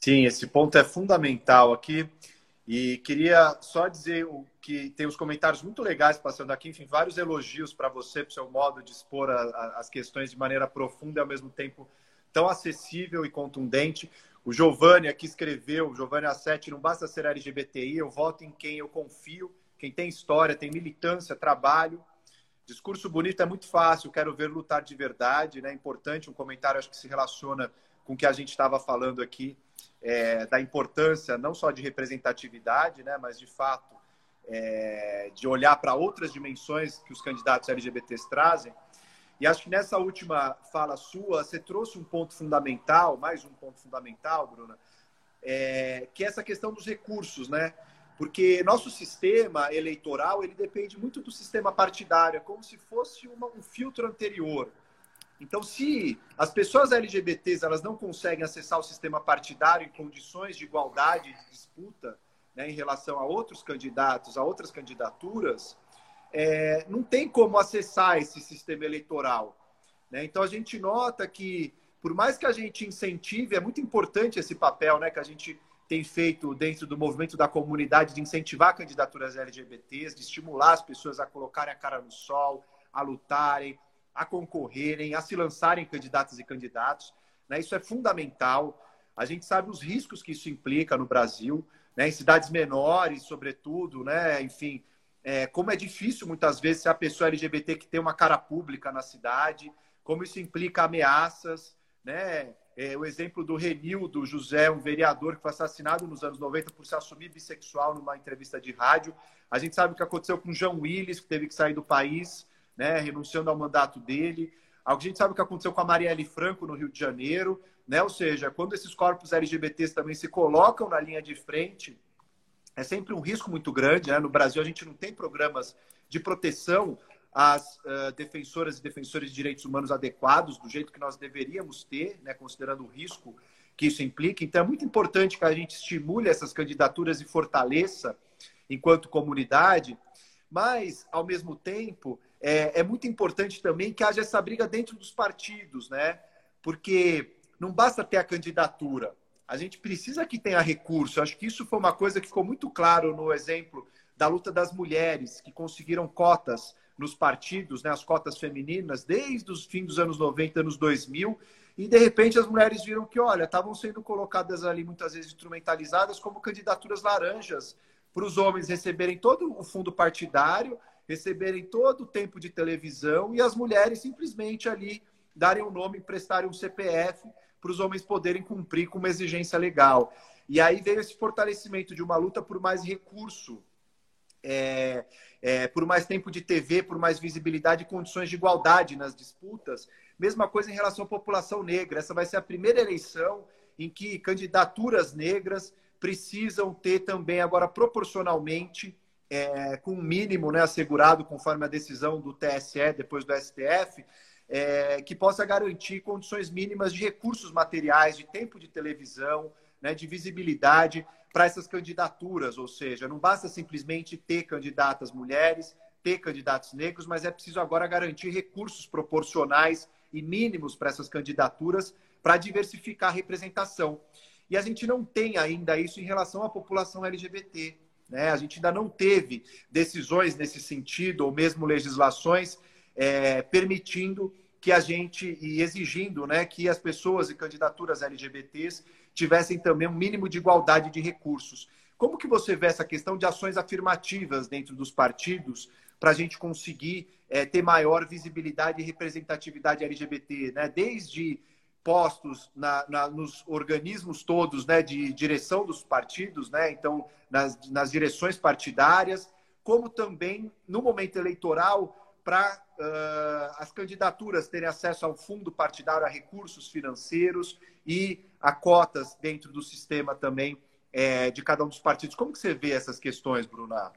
Sim, esse ponto é fundamental aqui. E queria só dizer que tem uns comentários muito legais passando aqui, enfim, vários elogios para você, para o seu modo de expor a, a, as questões de maneira profunda e ao mesmo tempo tão acessível e contundente. O Giovanni aqui escreveu, Giovanni A7, não basta ser LGBTI, eu voto em quem eu confio, quem tem história, tem militância, trabalho. Discurso bonito é muito fácil, quero ver lutar de verdade, né? Importante, um comentário acho que se relaciona com o que a gente estava falando aqui é, da importância não só de representatividade, né, mas de fato é, de olhar para outras dimensões que os candidatos LGBTs trazem. E acho que nessa última fala sua, você trouxe um ponto fundamental, mais um ponto fundamental, Bruna, é, que é essa questão dos recursos, né? Porque nosso sistema eleitoral ele depende muito do sistema partidário, é como se fosse uma, um filtro anterior. Então, se as pessoas LGBTs elas não conseguem acessar o sistema partidário em condições de igualdade de disputa né, em relação a outros candidatos, a outras candidaturas, é, não tem como acessar esse sistema eleitoral. Né? Então, a gente nota que, por mais que a gente incentive, é muito importante esse papel né, que a gente tem feito dentro do movimento da comunidade de incentivar candidaturas LGBTs, de estimular as pessoas a colocarem a cara no sol, a lutarem, a concorrerem, a se lançarem candidatos e candidatos. Né? Isso é fundamental. A gente sabe os riscos que isso implica no Brasil, né? em cidades menores, sobretudo, né? enfim, é, como é difícil muitas vezes ser a pessoa LGBT que tem uma cara pública na cidade, como isso implica ameaças, né? É, o exemplo do Renildo José, um vereador que foi assassinado nos anos 90 por se assumir bissexual numa entrevista de rádio. A gente sabe o que aconteceu com o João Willis, que teve que sair do país né, renunciando ao mandato dele. A gente sabe o que aconteceu com a Marielle Franco no Rio de Janeiro, né? Ou seja, quando esses corpos LGBTs também se colocam na linha de frente, é sempre um risco muito grande. Né? No Brasil, a gente não tem programas de proteção às uh, defensoras e defensores de direitos humanos adequados, do jeito que nós deveríamos ter, né? considerando o risco que isso implica. Então, é muito importante que a gente estimule essas candidaturas e fortaleça enquanto comunidade, mas, ao mesmo tempo, é, é muito importante também que haja essa briga dentro dos partidos, né? Porque não basta ter a candidatura, a gente precisa que tenha recurso. Acho que isso foi uma coisa que ficou muito claro no exemplo da luta das mulheres que conseguiram cotas nos partidos, né, as cotas femininas, desde os fins dos anos 90, anos 2000, e de repente as mulheres viram que, olha, estavam sendo colocadas ali muitas vezes instrumentalizadas como candidaturas laranjas para os homens receberem todo o fundo partidário receberem todo o tempo de televisão e as mulheres simplesmente ali darem o um nome, prestarem um CPF para os homens poderem cumprir com uma exigência legal. E aí veio esse fortalecimento de uma luta por mais recurso, é, é, por mais tempo de TV, por mais visibilidade e condições de igualdade nas disputas, Mesma coisa em relação à população negra. Essa vai ser a primeira eleição em que candidaturas negras precisam ter também agora proporcionalmente é, com um mínimo né, assegurado conforme a decisão do TSE depois do STF, é, que possa garantir condições mínimas de recursos materiais, de tempo de televisão, né, de visibilidade para essas candidaturas. Ou seja, não basta simplesmente ter candidatas mulheres, ter candidatos negros, mas é preciso agora garantir recursos proporcionais e mínimos para essas candidaturas para diversificar a representação. E a gente não tem ainda isso em relação à população LGBT. Né? A gente ainda não teve decisões nesse sentido, ou mesmo legislações é, permitindo que a gente e exigindo né, que as pessoas e candidaturas LGBTs tivessem também um mínimo de igualdade de recursos. Como que você vê essa questão de ações afirmativas dentro dos partidos para a gente conseguir é, ter maior visibilidade e representatividade LGBT, né? Desde postos na, na, nos organismos todos né, de direção dos partidos, né, então nas, nas direções partidárias, como também no momento eleitoral para uh, as candidaturas terem acesso ao fundo partidário, a recursos financeiros e a cotas dentro do sistema também é, de cada um dos partidos. Como que você vê essas questões, Bruna?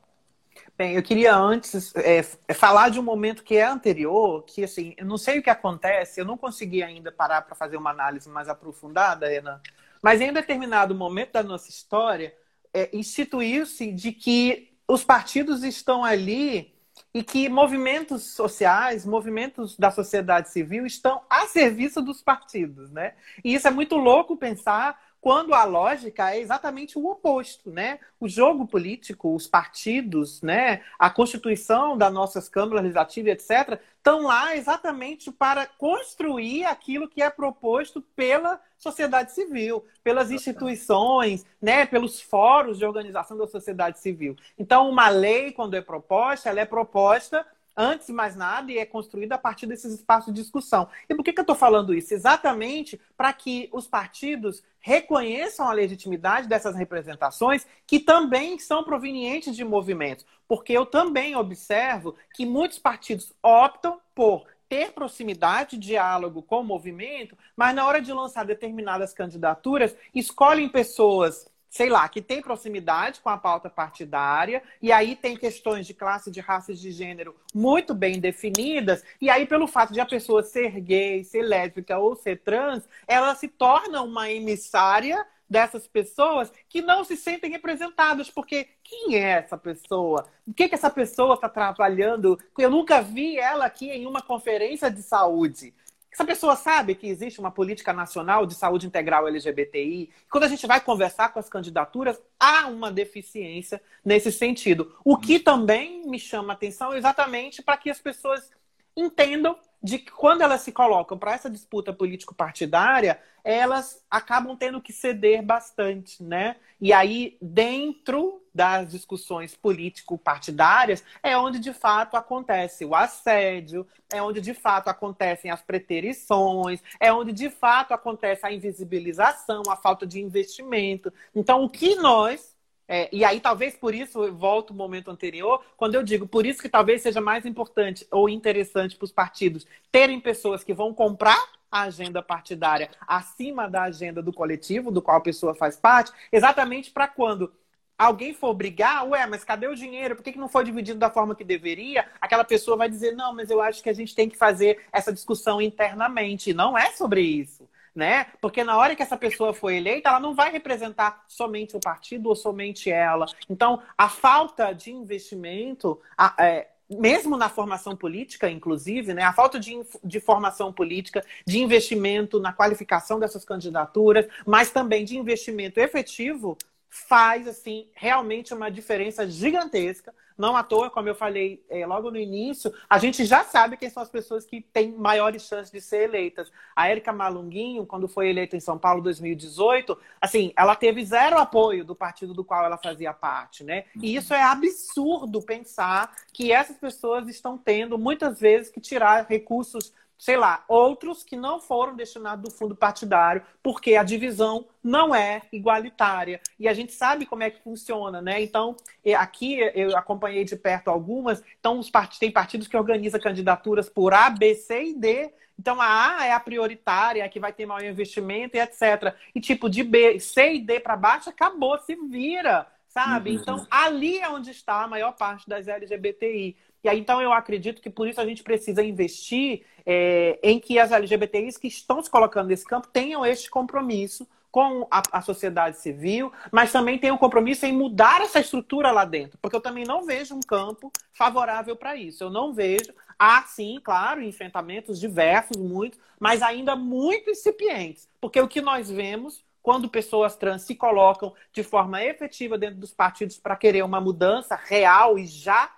Bem, eu queria antes é, é, falar de um momento que é anterior, que assim, eu não sei o que acontece, eu não consegui ainda parar para fazer uma análise mais aprofundada, Renan, mas em determinado momento da nossa história, é, instituiu-se de que os partidos estão ali e que movimentos sociais, movimentos da sociedade civil estão a serviço dos partidos, né? E isso é muito louco pensar quando a lógica é exatamente o oposto, né? O jogo político, os partidos, né? A constituição das nossas câmaras legislativas, etc., estão lá exatamente para construir aquilo que é proposto pela sociedade civil, pelas instituições, né? Pelos fóruns de organização da sociedade civil. Então, uma lei, quando é proposta, ela é proposta antes de mais nada, e é construída a partir desses espaços de discussão. E por que, que eu estou falando isso? Exatamente para que os partidos reconheçam a legitimidade dessas representações, que também são provenientes de movimentos. Porque eu também observo que muitos partidos optam por ter proximidade, diálogo com o movimento, mas na hora de lançar determinadas candidaturas, escolhem pessoas sei lá, que tem proximidade com a pauta partidária, e aí tem questões de classe, de raça e de gênero muito bem definidas, e aí pelo fato de a pessoa ser gay, ser lésbica ou ser trans, ela se torna uma emissária dessas pessoas que não se sentem representadas, porque quem é essa pessoa? O que, que essa pessoa está trabalhando? Eu nunca vi ela aqui em uma conferência de saúde. Essa pessoa sabe que existe uma política nacional de saúde integral LGBTI. Quando a gente vai conversar com as candidaturas, há uma deficiência nesse sentido. O que também me chama atenção é exatamente para que as pessoas entendam de que quando elas se colocam para essa disputa político-partidária, elas acabam tendo que ceder bastante, né? E aí, dentro das discussões político-partidárias, é onde de fato acontece o assédio, é onde de fato acontecem as preterições, é onde de fato acontece a invisibilização, a falta de investimento. Então, o que nós é, e aí, talvez por isso, volto ao momento anterior, quando eu digo, por isso que talvez seja mais importante ou interessante para os partidos terem pessoas que vão comprar a agenda partidária acima da agenda do coletivo, do qual a pessoa faz parte, exatamente para quando alguém for brigar, ué, mas cadê o dinheiro? Por que, que não foi dividido da forma que deveria? Aquela pessoa vai dizer, não, mas eu acho que a gente tem que fazer essa discussão internamente. Não é sobre isso né? Porque na hora que essa pessoa foi eleita, ela não vai representar somente o partido ou somente ela. Então, a falta de investimento, a, é, mesmo na formação política, inclusive, né, a falta de, de formação política, de investimento na qualificação dessas candidaturas, mas também de investimento efetivo, faz assim realmente uma diferença gigantesca não à toa, como eu falei é, logo no início, a gente já sabe quem são as pessoas que têm maiores chances de ser eleitas. A Érica Malunguinho, quando foi eleita em São Paulo em 2018, assim, ela teve zero apoio do partido do qual ela fazia parte, né? E isso é absurdo pensar que essas pessoas estão tendo muitas vezes que tirar recursos sei lá, outros que não foram destinados do fundo partidário, porque a divisão não é igualitária. E a gente sabe como é que funciona, né? Então, aqui eu acompanhei de perto algumas. Então, os partidos, tem partidos que organizam candidaturas por A, B, C e D. Então, a A é a prioritária, a que vai ter maior investimento e etc. E tipo, de B, C e D para baixo, acabou, se vira, sabe? Uhum. Então, ali é onde está a maior parte das LGBTI. E aí, então, eu acredito que por isso a gente precisa investir é, em que as LGBTIs que estão se colocando nesse campo tenham este compromisso com a, a, sociedade civil, mas também tenham um compromisso em mudar essa estrutura lá dentro, porque eu também não vejo um campo favorável para isso. Eu não vejo. Há, sim, claro, enfrentamentos diversos, muitos, mas ainda muito incipientes, porque o que nós vemos quando pessoas trans se colocam de forma efetiva dentro dos partidos para querer uma mudança real e já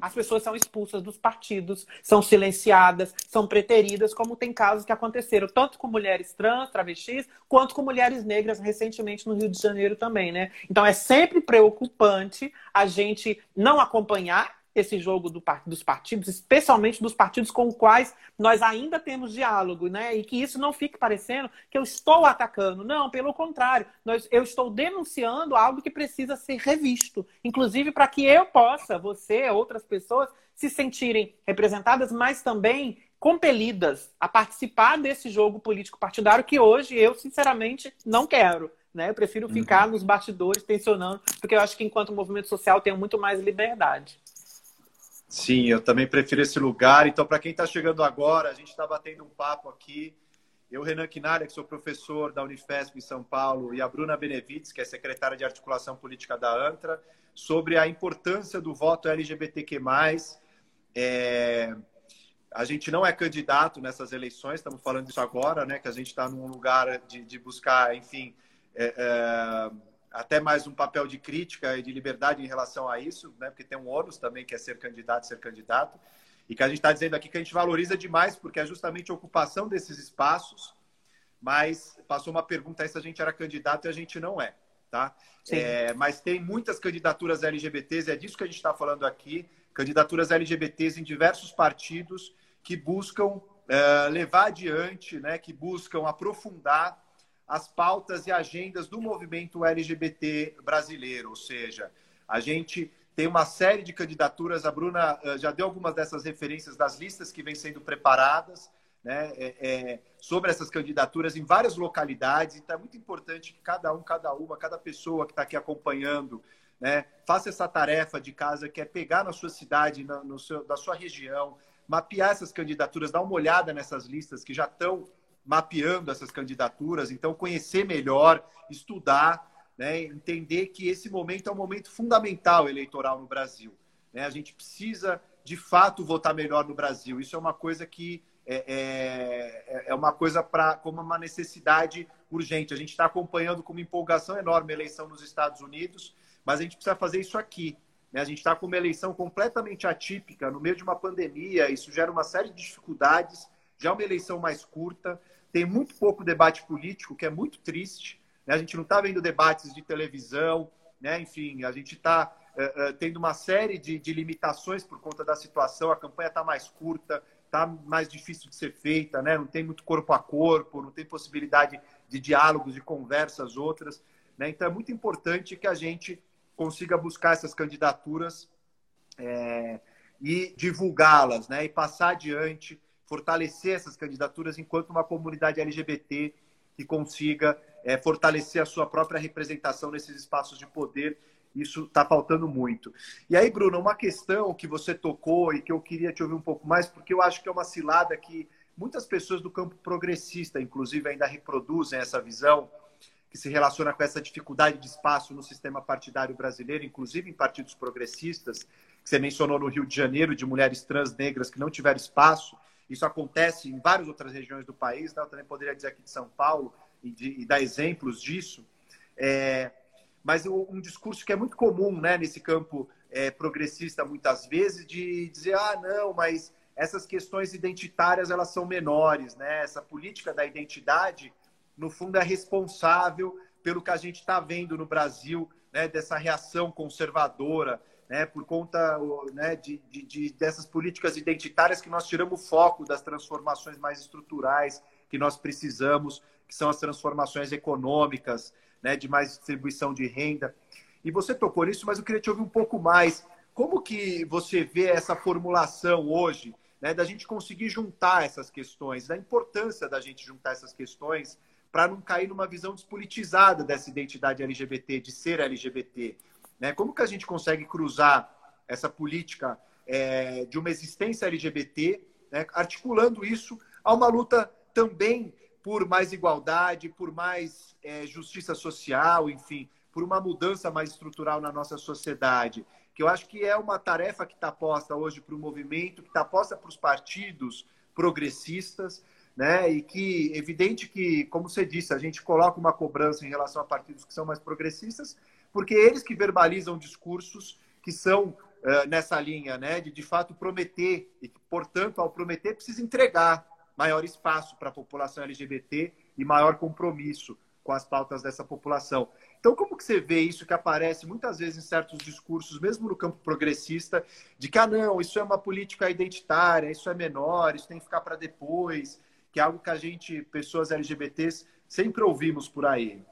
as pessoas são expulsas dos partidos, são silenciadas, são preteridas, como tem casos que aconteceram tanto com mulheres trans, travestis, quanto com mulheres negras recentemente no Rio de Janeiro também, né? Então é sempre preocupante a gente não acompanhar esse jogo do, dos partidos, especialmente dos partidos com os quais nós ainda temos diálogo, né? E que isso não fique parecendo que eu estou atacando. Não, pelo contrário, nós, eu estou denunciando algo que precisa ser revisto, inclusive para que eu possa, você, outras pessoas, se sentirem representadas, mas também compelidas a participar desse jogo político partidário que hoje eu, sinceramente, não quero. Né? Eu prefiro ficar uhum. nos bastidores tensionando, porque eu acho que enquanto movimento social tenho muito mais liberdade. Sim, eu também prefiro esse lugar. Então, para quem está chegando agora, a gente está batendo um papo aqui. Eu, Renan Quinalha, que sou professor da Unifesp em São Paulo, e a Bruna Benevides, que é secretária de Articulação Política da ANTRA, sobre a importância do voto LGBTQ+. É... A gente não é candidato nessas eleições, estamos falando disso agora, né? Que a gente está num lugar de, de buscar, enfim... É, é até mais um papel de crítica e de liberdade em relação a isso, né? porque tem um ônus também que é ser candidato, ser candidato, e que a gente está dizendo aqui que a gente valoriza demais, porque é justamente a ocupação desses espaços, mas passou uma pergunta aí se a gente era candidato e a gente não é, tá? É, mas tem muitas candidaturas LGBTs, é disso que a gente está falando aqui, candidaturas LGBTs em diversos partidos que buscam é, levar adiante, né, que buscam aprofundar as pautas e agendas do movimento LGBT brasileiro. Ou seja, a gente tem uma série de candidaturas, a Bruna eh, já deu algumas dessas referências das listas que vêm sendo preparadas né, é, é, sobre essas candidaturas em várias localidades. Então é muito importante que cada um, cada uma, cada pessoa que está aqui acompanhando, né, faça essa tarefa de casa, que é pegar na sua cidade, na, no seu, da sua região, mapear essas candidaturas, dar uma olhada nessas listas que já estão mapeando essas candidaturas, então conhecer melhor, estudar, né, entender que esse momento é um momento fundamental eleitoral no Brasil. Né? A gente precisa, de fato, votar melhor no Brasil. Isso é uma coisa que é, é, é uma coisa para como uma necessidade urgente. A gente está acompanhando com uma empolgação enorme a eleição nos Estados Unidos, mas a gente precisa fazer isso aqui. Né? A gente está com uma eleição completamente atípica, no meio de uma pandemia, isso gera uma série de dificuldades, já é uma eleição mais curta, tem muito pouco debate político, que é muito triste. Né? A gente não está vendo debates de televisão, né? enfim, a gente está uh, uh, eh, tendo uma série de, de, limitações por conta da situação. A campanha está mais curta, está mais difícil de ser feita, né? não tem muito corpo a corpo, não tem possibilidade de diálogos, de conversas outras. Né? Então, é muito importante que a gente consiga buscar essas candidaturas é, e divulgá-las, né? e passar adiante fortalecer essas candidaturas enquanto uma comunidade LGBT que consiga é, fortalecer a sua própria representação nesses espaços de poder. Isso está faltando muito. E aí, Bruno, uma questão que você tocou e que eu queria te ouvir um pouco mais, porque eu acho que é uma cilada que muitas pessoas do campo progressista, inclusive, ainda reproduzem essa visão, que se relaciona com essa dificuldade de espaço no sistema partidário brasileiro, inclusive em partidos progressistas, que você mencionou no Rio de Janeiro, de mulheres trans negras que não tiveram espaço. Isso acontece em várias outras regiões do país, né? eu também poderia dizer aqui de São Paulo e, de, e dar exemplos disso. É, mas um discurso que é muito comum né, nesse campo é, progressista, muitas vezes, de dizer: ah, não, mas essas questões identitárias elas são menores. Né? Essa política da identidade, no fundo, é responsável pelo que a gente está vendo no Brasil, né, dessa reação conservadora, né, por conta né, de, de, de, dessas políticas identitárias que nós tiramos o foco das transformações mais estruturais que nós precisamos, que são as transformações econômicas, né, de mais distribuição de renda. E você tocou nisso, mas eu queria te ouvir um pouco mais. Como que você vê essa formulação hoje, né, da gente conseguir juntar essas questões, da importância da gente juntar essas questões para não cair numa visão despolitizada dessa identidade LGBT, de ser LGBT? Né? Como que a gente consegue cruzar essa política é, de uma existência LGBT, né, articulando isso a uma luta também por mais igualdade, por mais é, justiça social, enfim, por uma mudança mais estrutural na nossa sociedade, que eu acho que é uma tarefa que está posta hoje para o movimento, que está posta para os partidos progressistas, né? E que evidente que, como você disse, a gente coloca uma cobrança em relação a partidos que são mais progressistas, porque eles que verbalizam discursos que são uh, nessa linha, né, de de fato prometer e que, portanto, ao prometer precisa entregar maior espaço para a população LGBT e maior compromisso com as pautas dessa população. Então, como que você vê isso que aparece muitas vezes em certos discursos, mesmo no campo progressista, de que, ah, não, isso é uma política identitária, isso é menor, isso tem que ficar para depois, que é algo que a gente, pessoas LGBTs, sempre ouvimos por aí.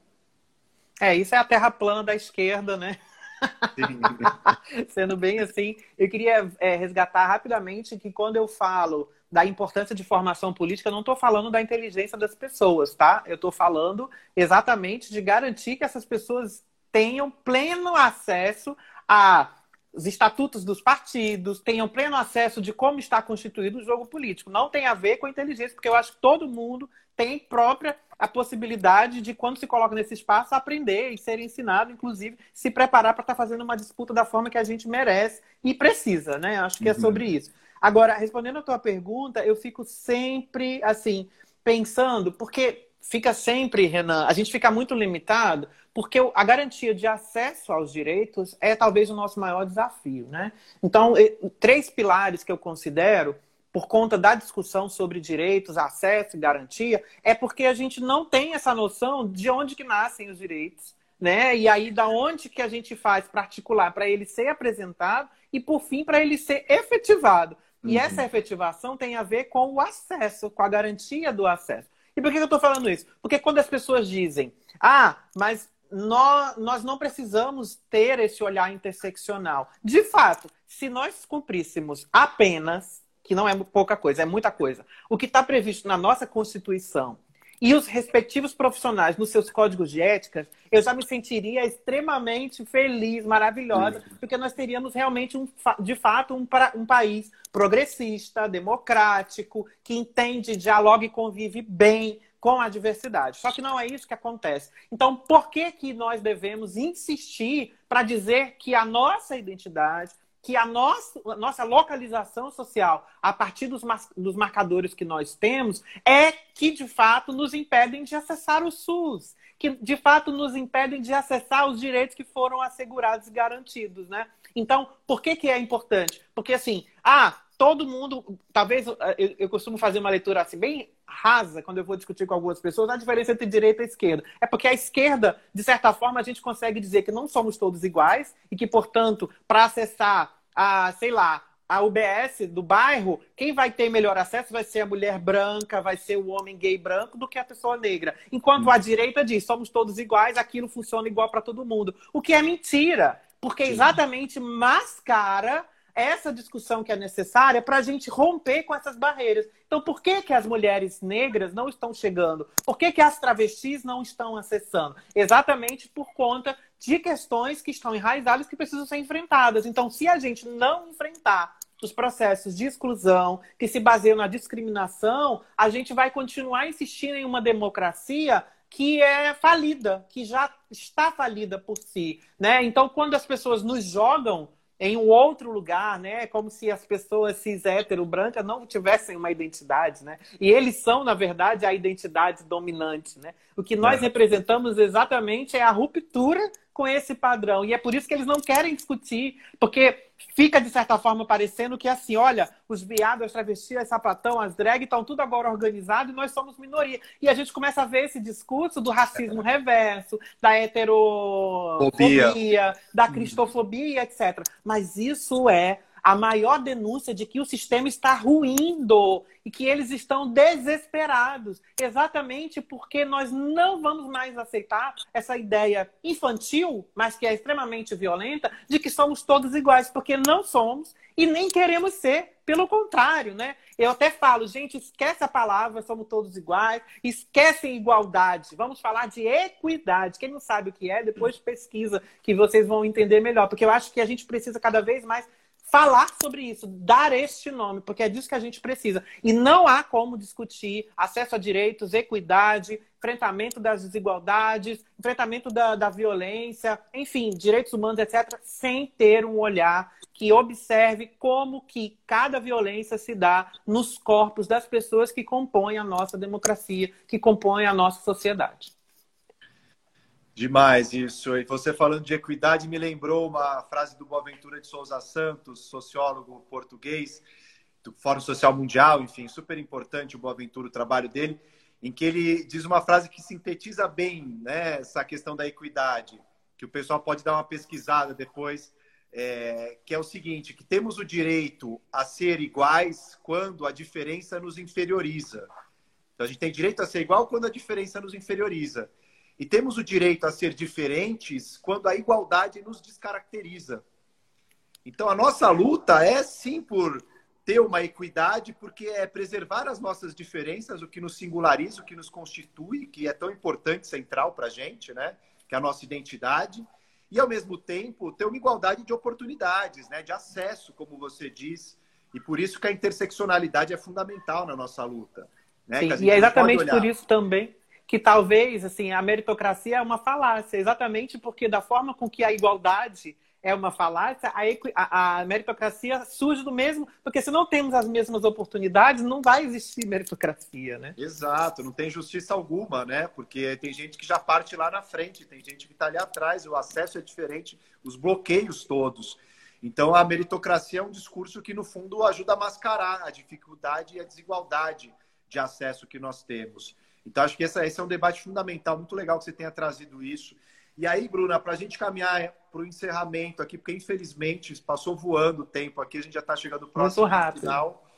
É, isso é a terra plana da esquerda, né? (laughs) Sendo bem assim, eu queria é, resgatar rapidamente que quando eu falo da importância de formação política, eu não estou falando da inteligência das pessoas, tá? Eu estou falando exatamente de garantir que essas pessoas tenham pleno acesso a os estatutos dos partidos, tenham pleno acesso de como está constituído o jogo político. Não tem a ver com inteligência, porque eu acho que todo mundo tem própria a possibilidade de, quando se coloca nesse espaço, aprender e ser ensinado, inclusive, se preparar para estar tá fazendo uma disputa da forma que a gente merece e precisa, né? Acho que é uhum. sobre isso. Agora, respondendo a tua pergunta, eu fico sempre, assim, pensando, porque fica sempre, Renan, a gente fica muito limitado, porque a garantia de acesso aos direitos é talvez o nosso maior desafio, né? Então, três pilares que eu considero por conta da discussão sobre direitos, acesso e garantia, é porque a gente não tem essa noção de onde que nascem os direitos, né? E aí da onde que a gente faz para articular para ele ser apresentado e por fim para ele ser efetivado. E uhum. essa efetivação tem a ver com o acesso, com a garantia do acesso. E por que eu estou falando isso? Porque quando as pessoas dizem, ah, mas nós, nós não precisamos ter esse olhar interseccional. De fato, se nós cumpríssemos apenas que não é pouca coisa, é muita coisa. O que está previsto na nossa Constituição e os respectivos profissionais nos seus códigos de ética, eu já me sentiria extremamente feliz, maravilhosa, porque nós teríamos realmente, um, de fato, um, um país progressista, democrático, que entende, dialoga e convive bem com a diversidade. Só que não é isso que acontece. Então, por que, que nós devemos insistir para dizer que a nossa identidade, que a nossa, a nossa localização social, a partir dos, dos marcadores que nós temos, é que de fato nos impedem de acessar o SUS, que de fato nos impedem de acessar os direitos que foram assegurados e garantidos, né? Então, por que, que é importante? Porque assim, ah, todo mundo, talvez eu, eu costumo fazer uma leitura assim bem rasa quando eu vou discutir com algumas pessoas a diferença entre direita e esquerda. É porque a esquerda, de certa forma, a gente consegue dizer que não somos todos iguais e que, portanto, para acessar a, sei lá, a UBS do bairro, quem vai ter melhor acesso vai ser a mulher branca, vai ser o homem gay branco do que a pessoa negra. Enquanto a direita diz, somos todos iguais, aquilo funciona igual para todo mundo. O que é mentira, porque exatamente mascara essa discussão que é necessária para a gente romper com essas barreiras. Então, por que, que as mulheres negras não estão chegando? Por que, que as travestis não estão acessando? Exatamente por conta de questões que estão enraizadas que precisam ser enfrentadas. Então, se a gente não enfrentar os processos de exclusão que se baseiam na discriminação, a gente vai continuar insistindo em uma democracia que é falida, que já está falida por si, né? Então, quando as pessoas nos jogam em um outro lugar, né? É como se as pessoas cis hétero brancas não tivessem uma identidade, né? E eles são, na verdade, a identidade dominante, né? O que nós é. representamos exatamente é a ruptura com esse padrão. E é por isso que eles não querem discutir, porque fica, de certa forma, parecendo que assim, olha, os viados, as travestis, as sapatão, as drag estão tudo agora organizado e nós somos minoria. E a gente começa a ver esse discurso do racismo reverso, da heterofobia, da cristofobia, etc. Mas isso é a maior denúncia de que o sistema está ruindo e que eles estão desesperados, exatamente porque nós não vamos mais aceitar essa ideia infantil, mas que é extremamente violenta, de que somos todos iguais, porque não somos e nem queremos ser, pelo contrário, né? Eu até falo, gente, esquece a palavra, somos todos iguais, esquecem igualdade, vamos falar de equidade. Quem não sabe o que é, depois pesquisa, que vocês vão entender melhor, porque eu acho que a gente precisa cada vez mais falar sobre isso, dar este nome, porque é disso que a gente precisa. E não há como discutir acesso a direitos, equidade, enfrentamento das desigualdades, enfrentamento da, da violência, enfim, direitos humanos, etc., sem ter um olhar que observe como que cada violência se dá nos corpos das pessoas que compõem a nossa democracia, que compõem a nossa sociedade. Demais isso. E você falando de equidade me lembrou uma frase do Boaventura de Souza Santos, sociólogo português do Fórum Social Mundial, enfim, super importante o Boaventura, o trabalho dele, em que ele diz uma frase que sintetiza bem né, essa questão da equidade, que o pessoal pode dar uma pesquisada depois, é, que é o seguinte, que temos o direito a ser iguais quando a diferença nos inferioriza. Então, a gente tem direito a ser igual quando a diferença nos inferioriza. E temos o direito a ser diferentes quando a igualdade nos descaracteriza. Então, a nossa luta é sim por ter uma equidade, porque é preservar as nossas diferenças, o que nos singulariza, o que nos constitui, que é tão importante, central para a gente, né? Que é a nossa identidade. E, ao mesmo tempo, ter uma igualdade de oportunidades, né? De acesso, como você diz. E por isso que a interseccionalidade é fundamental na nossa luta. Né? Sim, e é exatamente por isso também que talvez assim a meritocracia é uma falácia, exatamente porque da forma com que a igualdade é uma falácia, a, a, meritocracia surge do mesmo, porque se não temos as mesmas oportunidades, não vai existir meritocracia, né? Exato, não tem justiça alguma, né? Porque tem gente que já parte lá na frente, tem gente que está ali atrás, o acesso é diferente, os bloqueios todos. Então, a meritocracia é um discurso que, no fundo, ajuda a mascarar a dificuldade e a desigualdade de acesso que nós temos. Então, acho que esse, esse é um debate fundamental, muito legal que você tenha trazido isso. E aí, Bruna, para a gente caminhar para o encerramento aqui, porque infelizmente passou voando o tempo aqui, a gente já está chegando próximo ao final.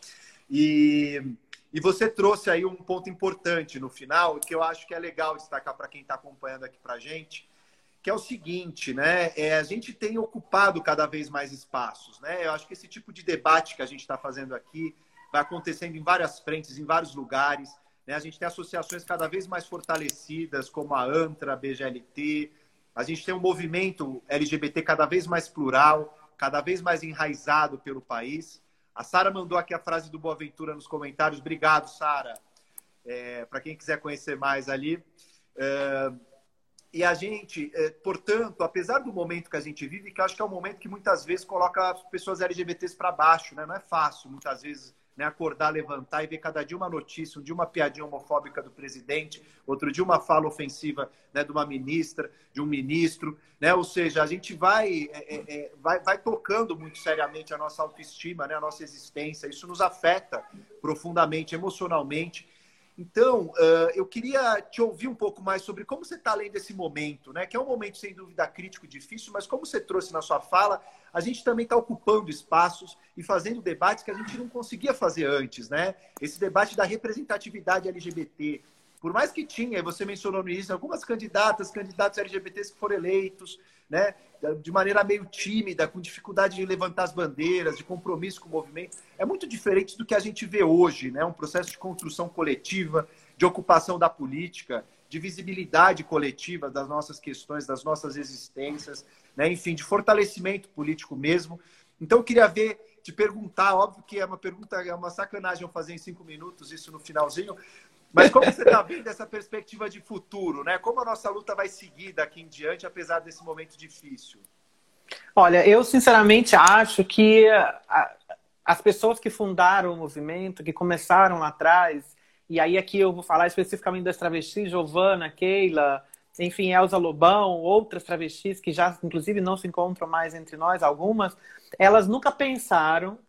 E, e você trouxe aí um ponto importante no final, que eu acho que é legal destacar para quem está acompanhando aqui para a gente, que é o seguinte, né? É, a gente tem ocupado cada vez mais espaços, né? Eu acho que esse tipo de debate que a gente está fazendo aqui vai acontecendo em várias frentes, em vários lugares. Né? A gente tem associações cada vez mais fortalecidas, como a ANTRA, a BGLT. A gente tem um movimento LGBT cada vez mais plural, cada vez mais enraizado pelo país. A Sara mandou aqui a frase do Boaventura nos comentários. Obrigado, Sara. É, Para quem quiser conhecer mais ali. É, e a gente, é, portanto, apesar do momento que a gente vive, que acho que é um momento que muitas vezes coloca as pessoas LGBTs para baixo, né? Não é fácil, muitas vezes, né, acordar, levantar e ver cada dia uma notícia, um dia uma piadinha homofóbica do presidente, outro dia uma fala ofensiva né, de uma ministra, de um ministro, né? Ou seja, a gente vai, é, é, é, vai, vai tocando muito seriamente a nossa autoestima, né, a nossa existência. Isso nos afeta profundamente, emocionalmente. Então, uh, eu queria te ouvir um pouco mais sobre como você está lendo esse momento, né? Que é um momento, sem dúvida, crítico, difícil, mas como você trouxe na sua fala, a gente também está ocupando espaços e fazendo debates que a gente não conseguia fazer antes, né? Esse debate da representatividade LGBT. Por mais que tinha, você mencionou no início, algumas candidatas, candidatos LGBTs que foram eleitos, né? De maneira meio tímida, com dificuldade de levantar as bandeiras, de compromisso com o movimento. É muito diferente do que a gente vê hoje, né? Um processo de construção coletiva, de ocupação da política, de visibilidade coletiva das nossas questões, das nossas existências, né? enfim, de fortalecimento político mesmo. Então, eu queria ver, te perguntar, óbvio que é uma pergunta, é uma sacanagem eu fazer em cinco minutos isso no finalzinho, mas como você está vendo essa perspectiva de futuro, né? Como a nossa luta vai seguir daqui em diante, apesar desse momento difícil? Olha, eu sinceramente acho que as pessoas que fundaram o movimento, que começaram lá atrás, e aí aqui eu vou falar especificamente das travestis, Giovana, Keila, enfim, Elza Lobão, outras travestis que já, inclusive, não se encontram mais entre nós, algumas, elas nunca pensaram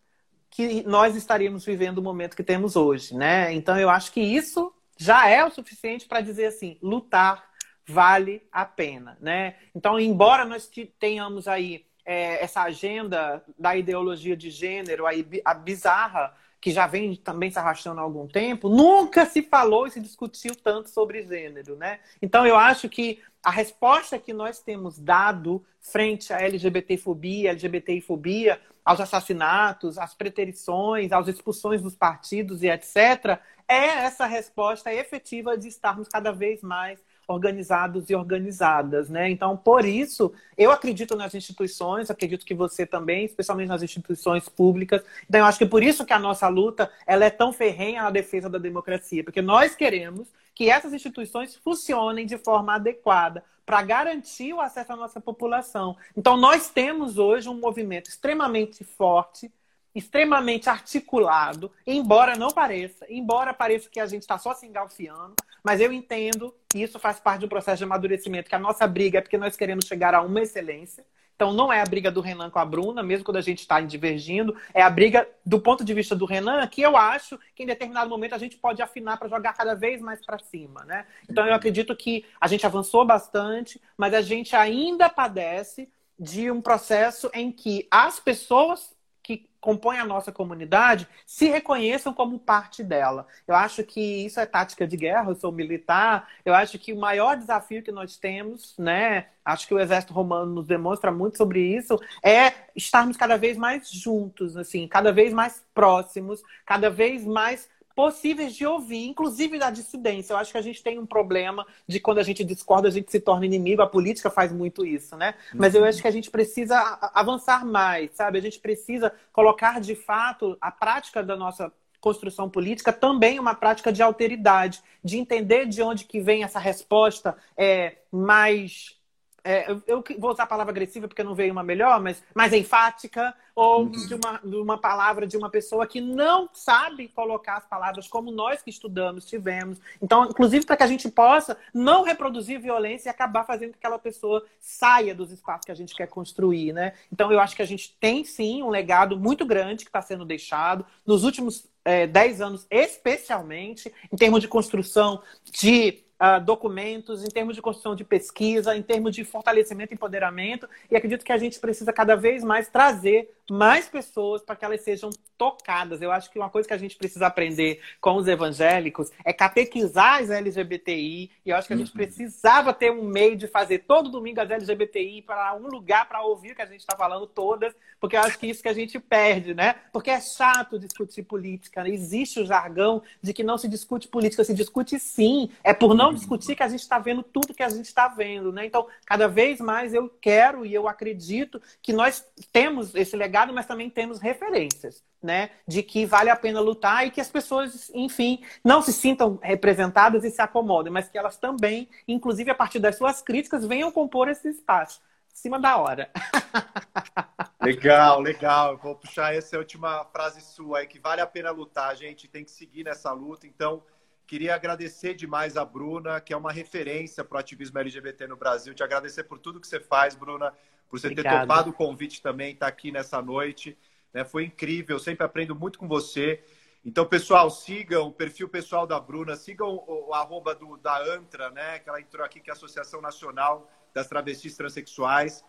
que nós estaríamos vivendo o momento que temos hoje, né? Então, eu acho que isso já é o suficiente para dizer assim, lutar vale a pena, né? Então, embora nós tenhamos aí é, essa agenda da ideologia de gênero, aí, a bizarra, que já vem também se arrastando há algum tempo, nunca se falou e se discutiu tanto sobre gênero, né? Então eu acho que a resposta que nós temos dado frente à LGBTfobia, LGBTfobia, aos assassinatos, às preterições, às expulsões dos partidos e etc., é essa resposta efetiva de estarmos cada vez mais organizados e organizadas, né? Então, por isso, eu acredito nas instituições, acredito que você também, especialmente nas instituições públicas. Então, eu acho que por isso que a nossa luta ela é tão ferrenha na defesa da democracia, porque nós queremos que essas instituições funcionem de forma adequada para garantir o acesso à nossa população. Então, nós temos hoje um movimento extremamente forte extremamente articulado, embora não pareça, embora pareça que a gente está só se engalfiando, mas eu entendo que isso faz parte do processo de amadurecimento, que a nossa briga é porque nós queremos chegar a uma excelência. Então, não é a briga do Renan com a Bruna, mesmo quando a gente está divergindo, é a briga do ponto de vista do Renan, que eu acho que em determinado momento a gente pode afinar para jogar cada vez mais para cima, né? Então, eu acredito que a gente avançou bastante, mas a gente ainda padece de um processo em que as pessoas que compõem a nossa comunidade se reconheçam como parte dela. Eu acho que isso é tática de guerra, eu sou militar. Eu acho que o maior desafio que nós temos, né? Acho que o exército romano nos demonstra muito sobre isso, é estarmos cada vez mais juntos, assim, cada vez mais próximos, cada vez mais possíveis de ouvir, inclusive da dissidência. Eu acho que a gente tem um problema de quando a gente discorda, a gente se torna inimigo. A política faz muito isso, né? Mas eu acho que a gente precisa avançar mais, sabe? A gente precisa colocar de fato a prática da nossa construção política também uma prática de alteridade, de entender de onde que vem essa resposta é, mais é, eu, vou usar a palavra agressiva porque não veio uma melhor, mas mais enfática, ou uhum. de uma, de uma palavra de uma pessoa que não sabe colocar as palavras como nós que estudamos tivemos. Então, inclusive para que a gente possa não reproduzir violência e acabar fazendo que aquela pessoa saia dos espaços que a gente quer construir, né? Então, eu acho que a gente tem sim um legado muito grande que está sendo deixado. Nos últimos é, 10 anos, especialmente, em termos de construção de uh, documentos, em termos de construção de pesquisa, em termos de fortalecimento e empoderamento. E acredito que a gente precisa cada vez mais trazer mais pessoas para que elas sejam tocadas. Eu acho que uma coisa que a gente precisa aprender com os evangélicos é catequizar as LGBTI. E eu acho que a gente uhum. precisava ter um meio de fazer todo domingo as LGBTI para um lugar para ouvir o que a gente está falando todas, porque eu acho que isso que a gente perde, né? Porque é chato discutir política. Né? Existe o jargão de que não se discute política, se discute sim. É por não não discutir que a gente está vendo tudo que a gente está vendo, né? Então, cada vez mais eu quero e eu acredito que nós temos esse legado, mas também temos referências, né? De que vale a pena lutar e que as pessoas, enfim, não se sintam representadas e se acomodem, mas que elas também, inclusive a partir das suas críticas, venham compor esse espaço. Cima da hora. (laughs) Legal, legal. Eu vou puxar essa última frase sua aí, que vale a pena lutar, gente. Tem que seguir nessa luta. Então, Queria agradecer demais a Bruna, que é uma referência para o ativismo LGBT no Brasil. Te agradecer por tudo que você faz, Bruna, por você ter topado o convite também, estar tá aqui nessa noite. Né? Foi incrível, sempre aprendo muito com você. Então, pessoal, sigam o perfil pessoal da Bruna, sigam o, o arroba do, da ANTRA, né? Que ela entrou aqui, que é a Associação Nacional das Travestis Transsexuais.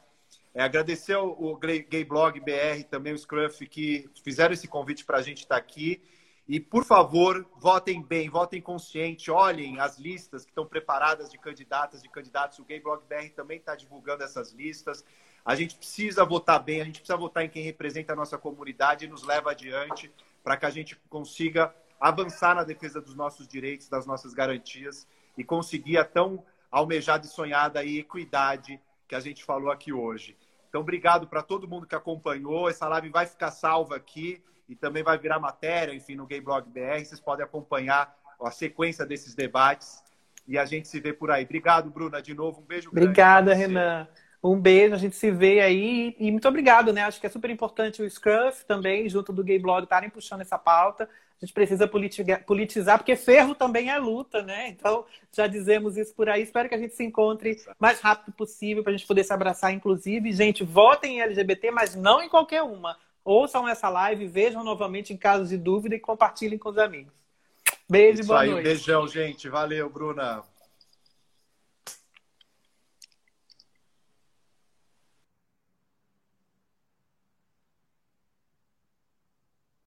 É, agradecer o, Gay Blog BR, também o Scruff, que fizeram esse convite para a gente estar tá aqui. E, por favor, votem bem, votem consciente, olhem as listas que estão preparadas de candidatas, de candidatos. O Gay Blog BR também está divulgando essas listas. A gente precisa votar bem, a gente precisa votar em quem representa a nossa comunidade e nos leva adiante para que a gente consiga avançar na defesa dos nossos direitos, das nossas garantias e conseguir a tão almejada e sonhada equidade que a gente falou aqui hoje. Então, obrigado para todo mundo que acompanhou. Essa live vai ficar salva aqui e também vai virar matéria, enfim, no Gay Blog BR. Vocês podem acompanhar a sequência desses debates e a gente se vê por aí. Obrigado, Bruna, de novo. Um beijo Obrigada, Renan. Um beijo, a gente se vê aí. E muito obrigado, né? Acho que é super importante o Scruff também, junto do Gay Blog, estarem puxando essa pauta. A gente precisa politizar, porque ferro também é luta, né? Então, já dizemos isso por aí. Espero que a gente se encontre mais rápido possível para a gente poder se abraçar, inclusive. Gente, votem em LGBT, mas não em qualquer uma. Ouçam essa live, vejam novamente em caso de dúvida e compartilhem com os amigos. Beijo e boa aí, noite. Beijão, gente. Valeu, Bruna.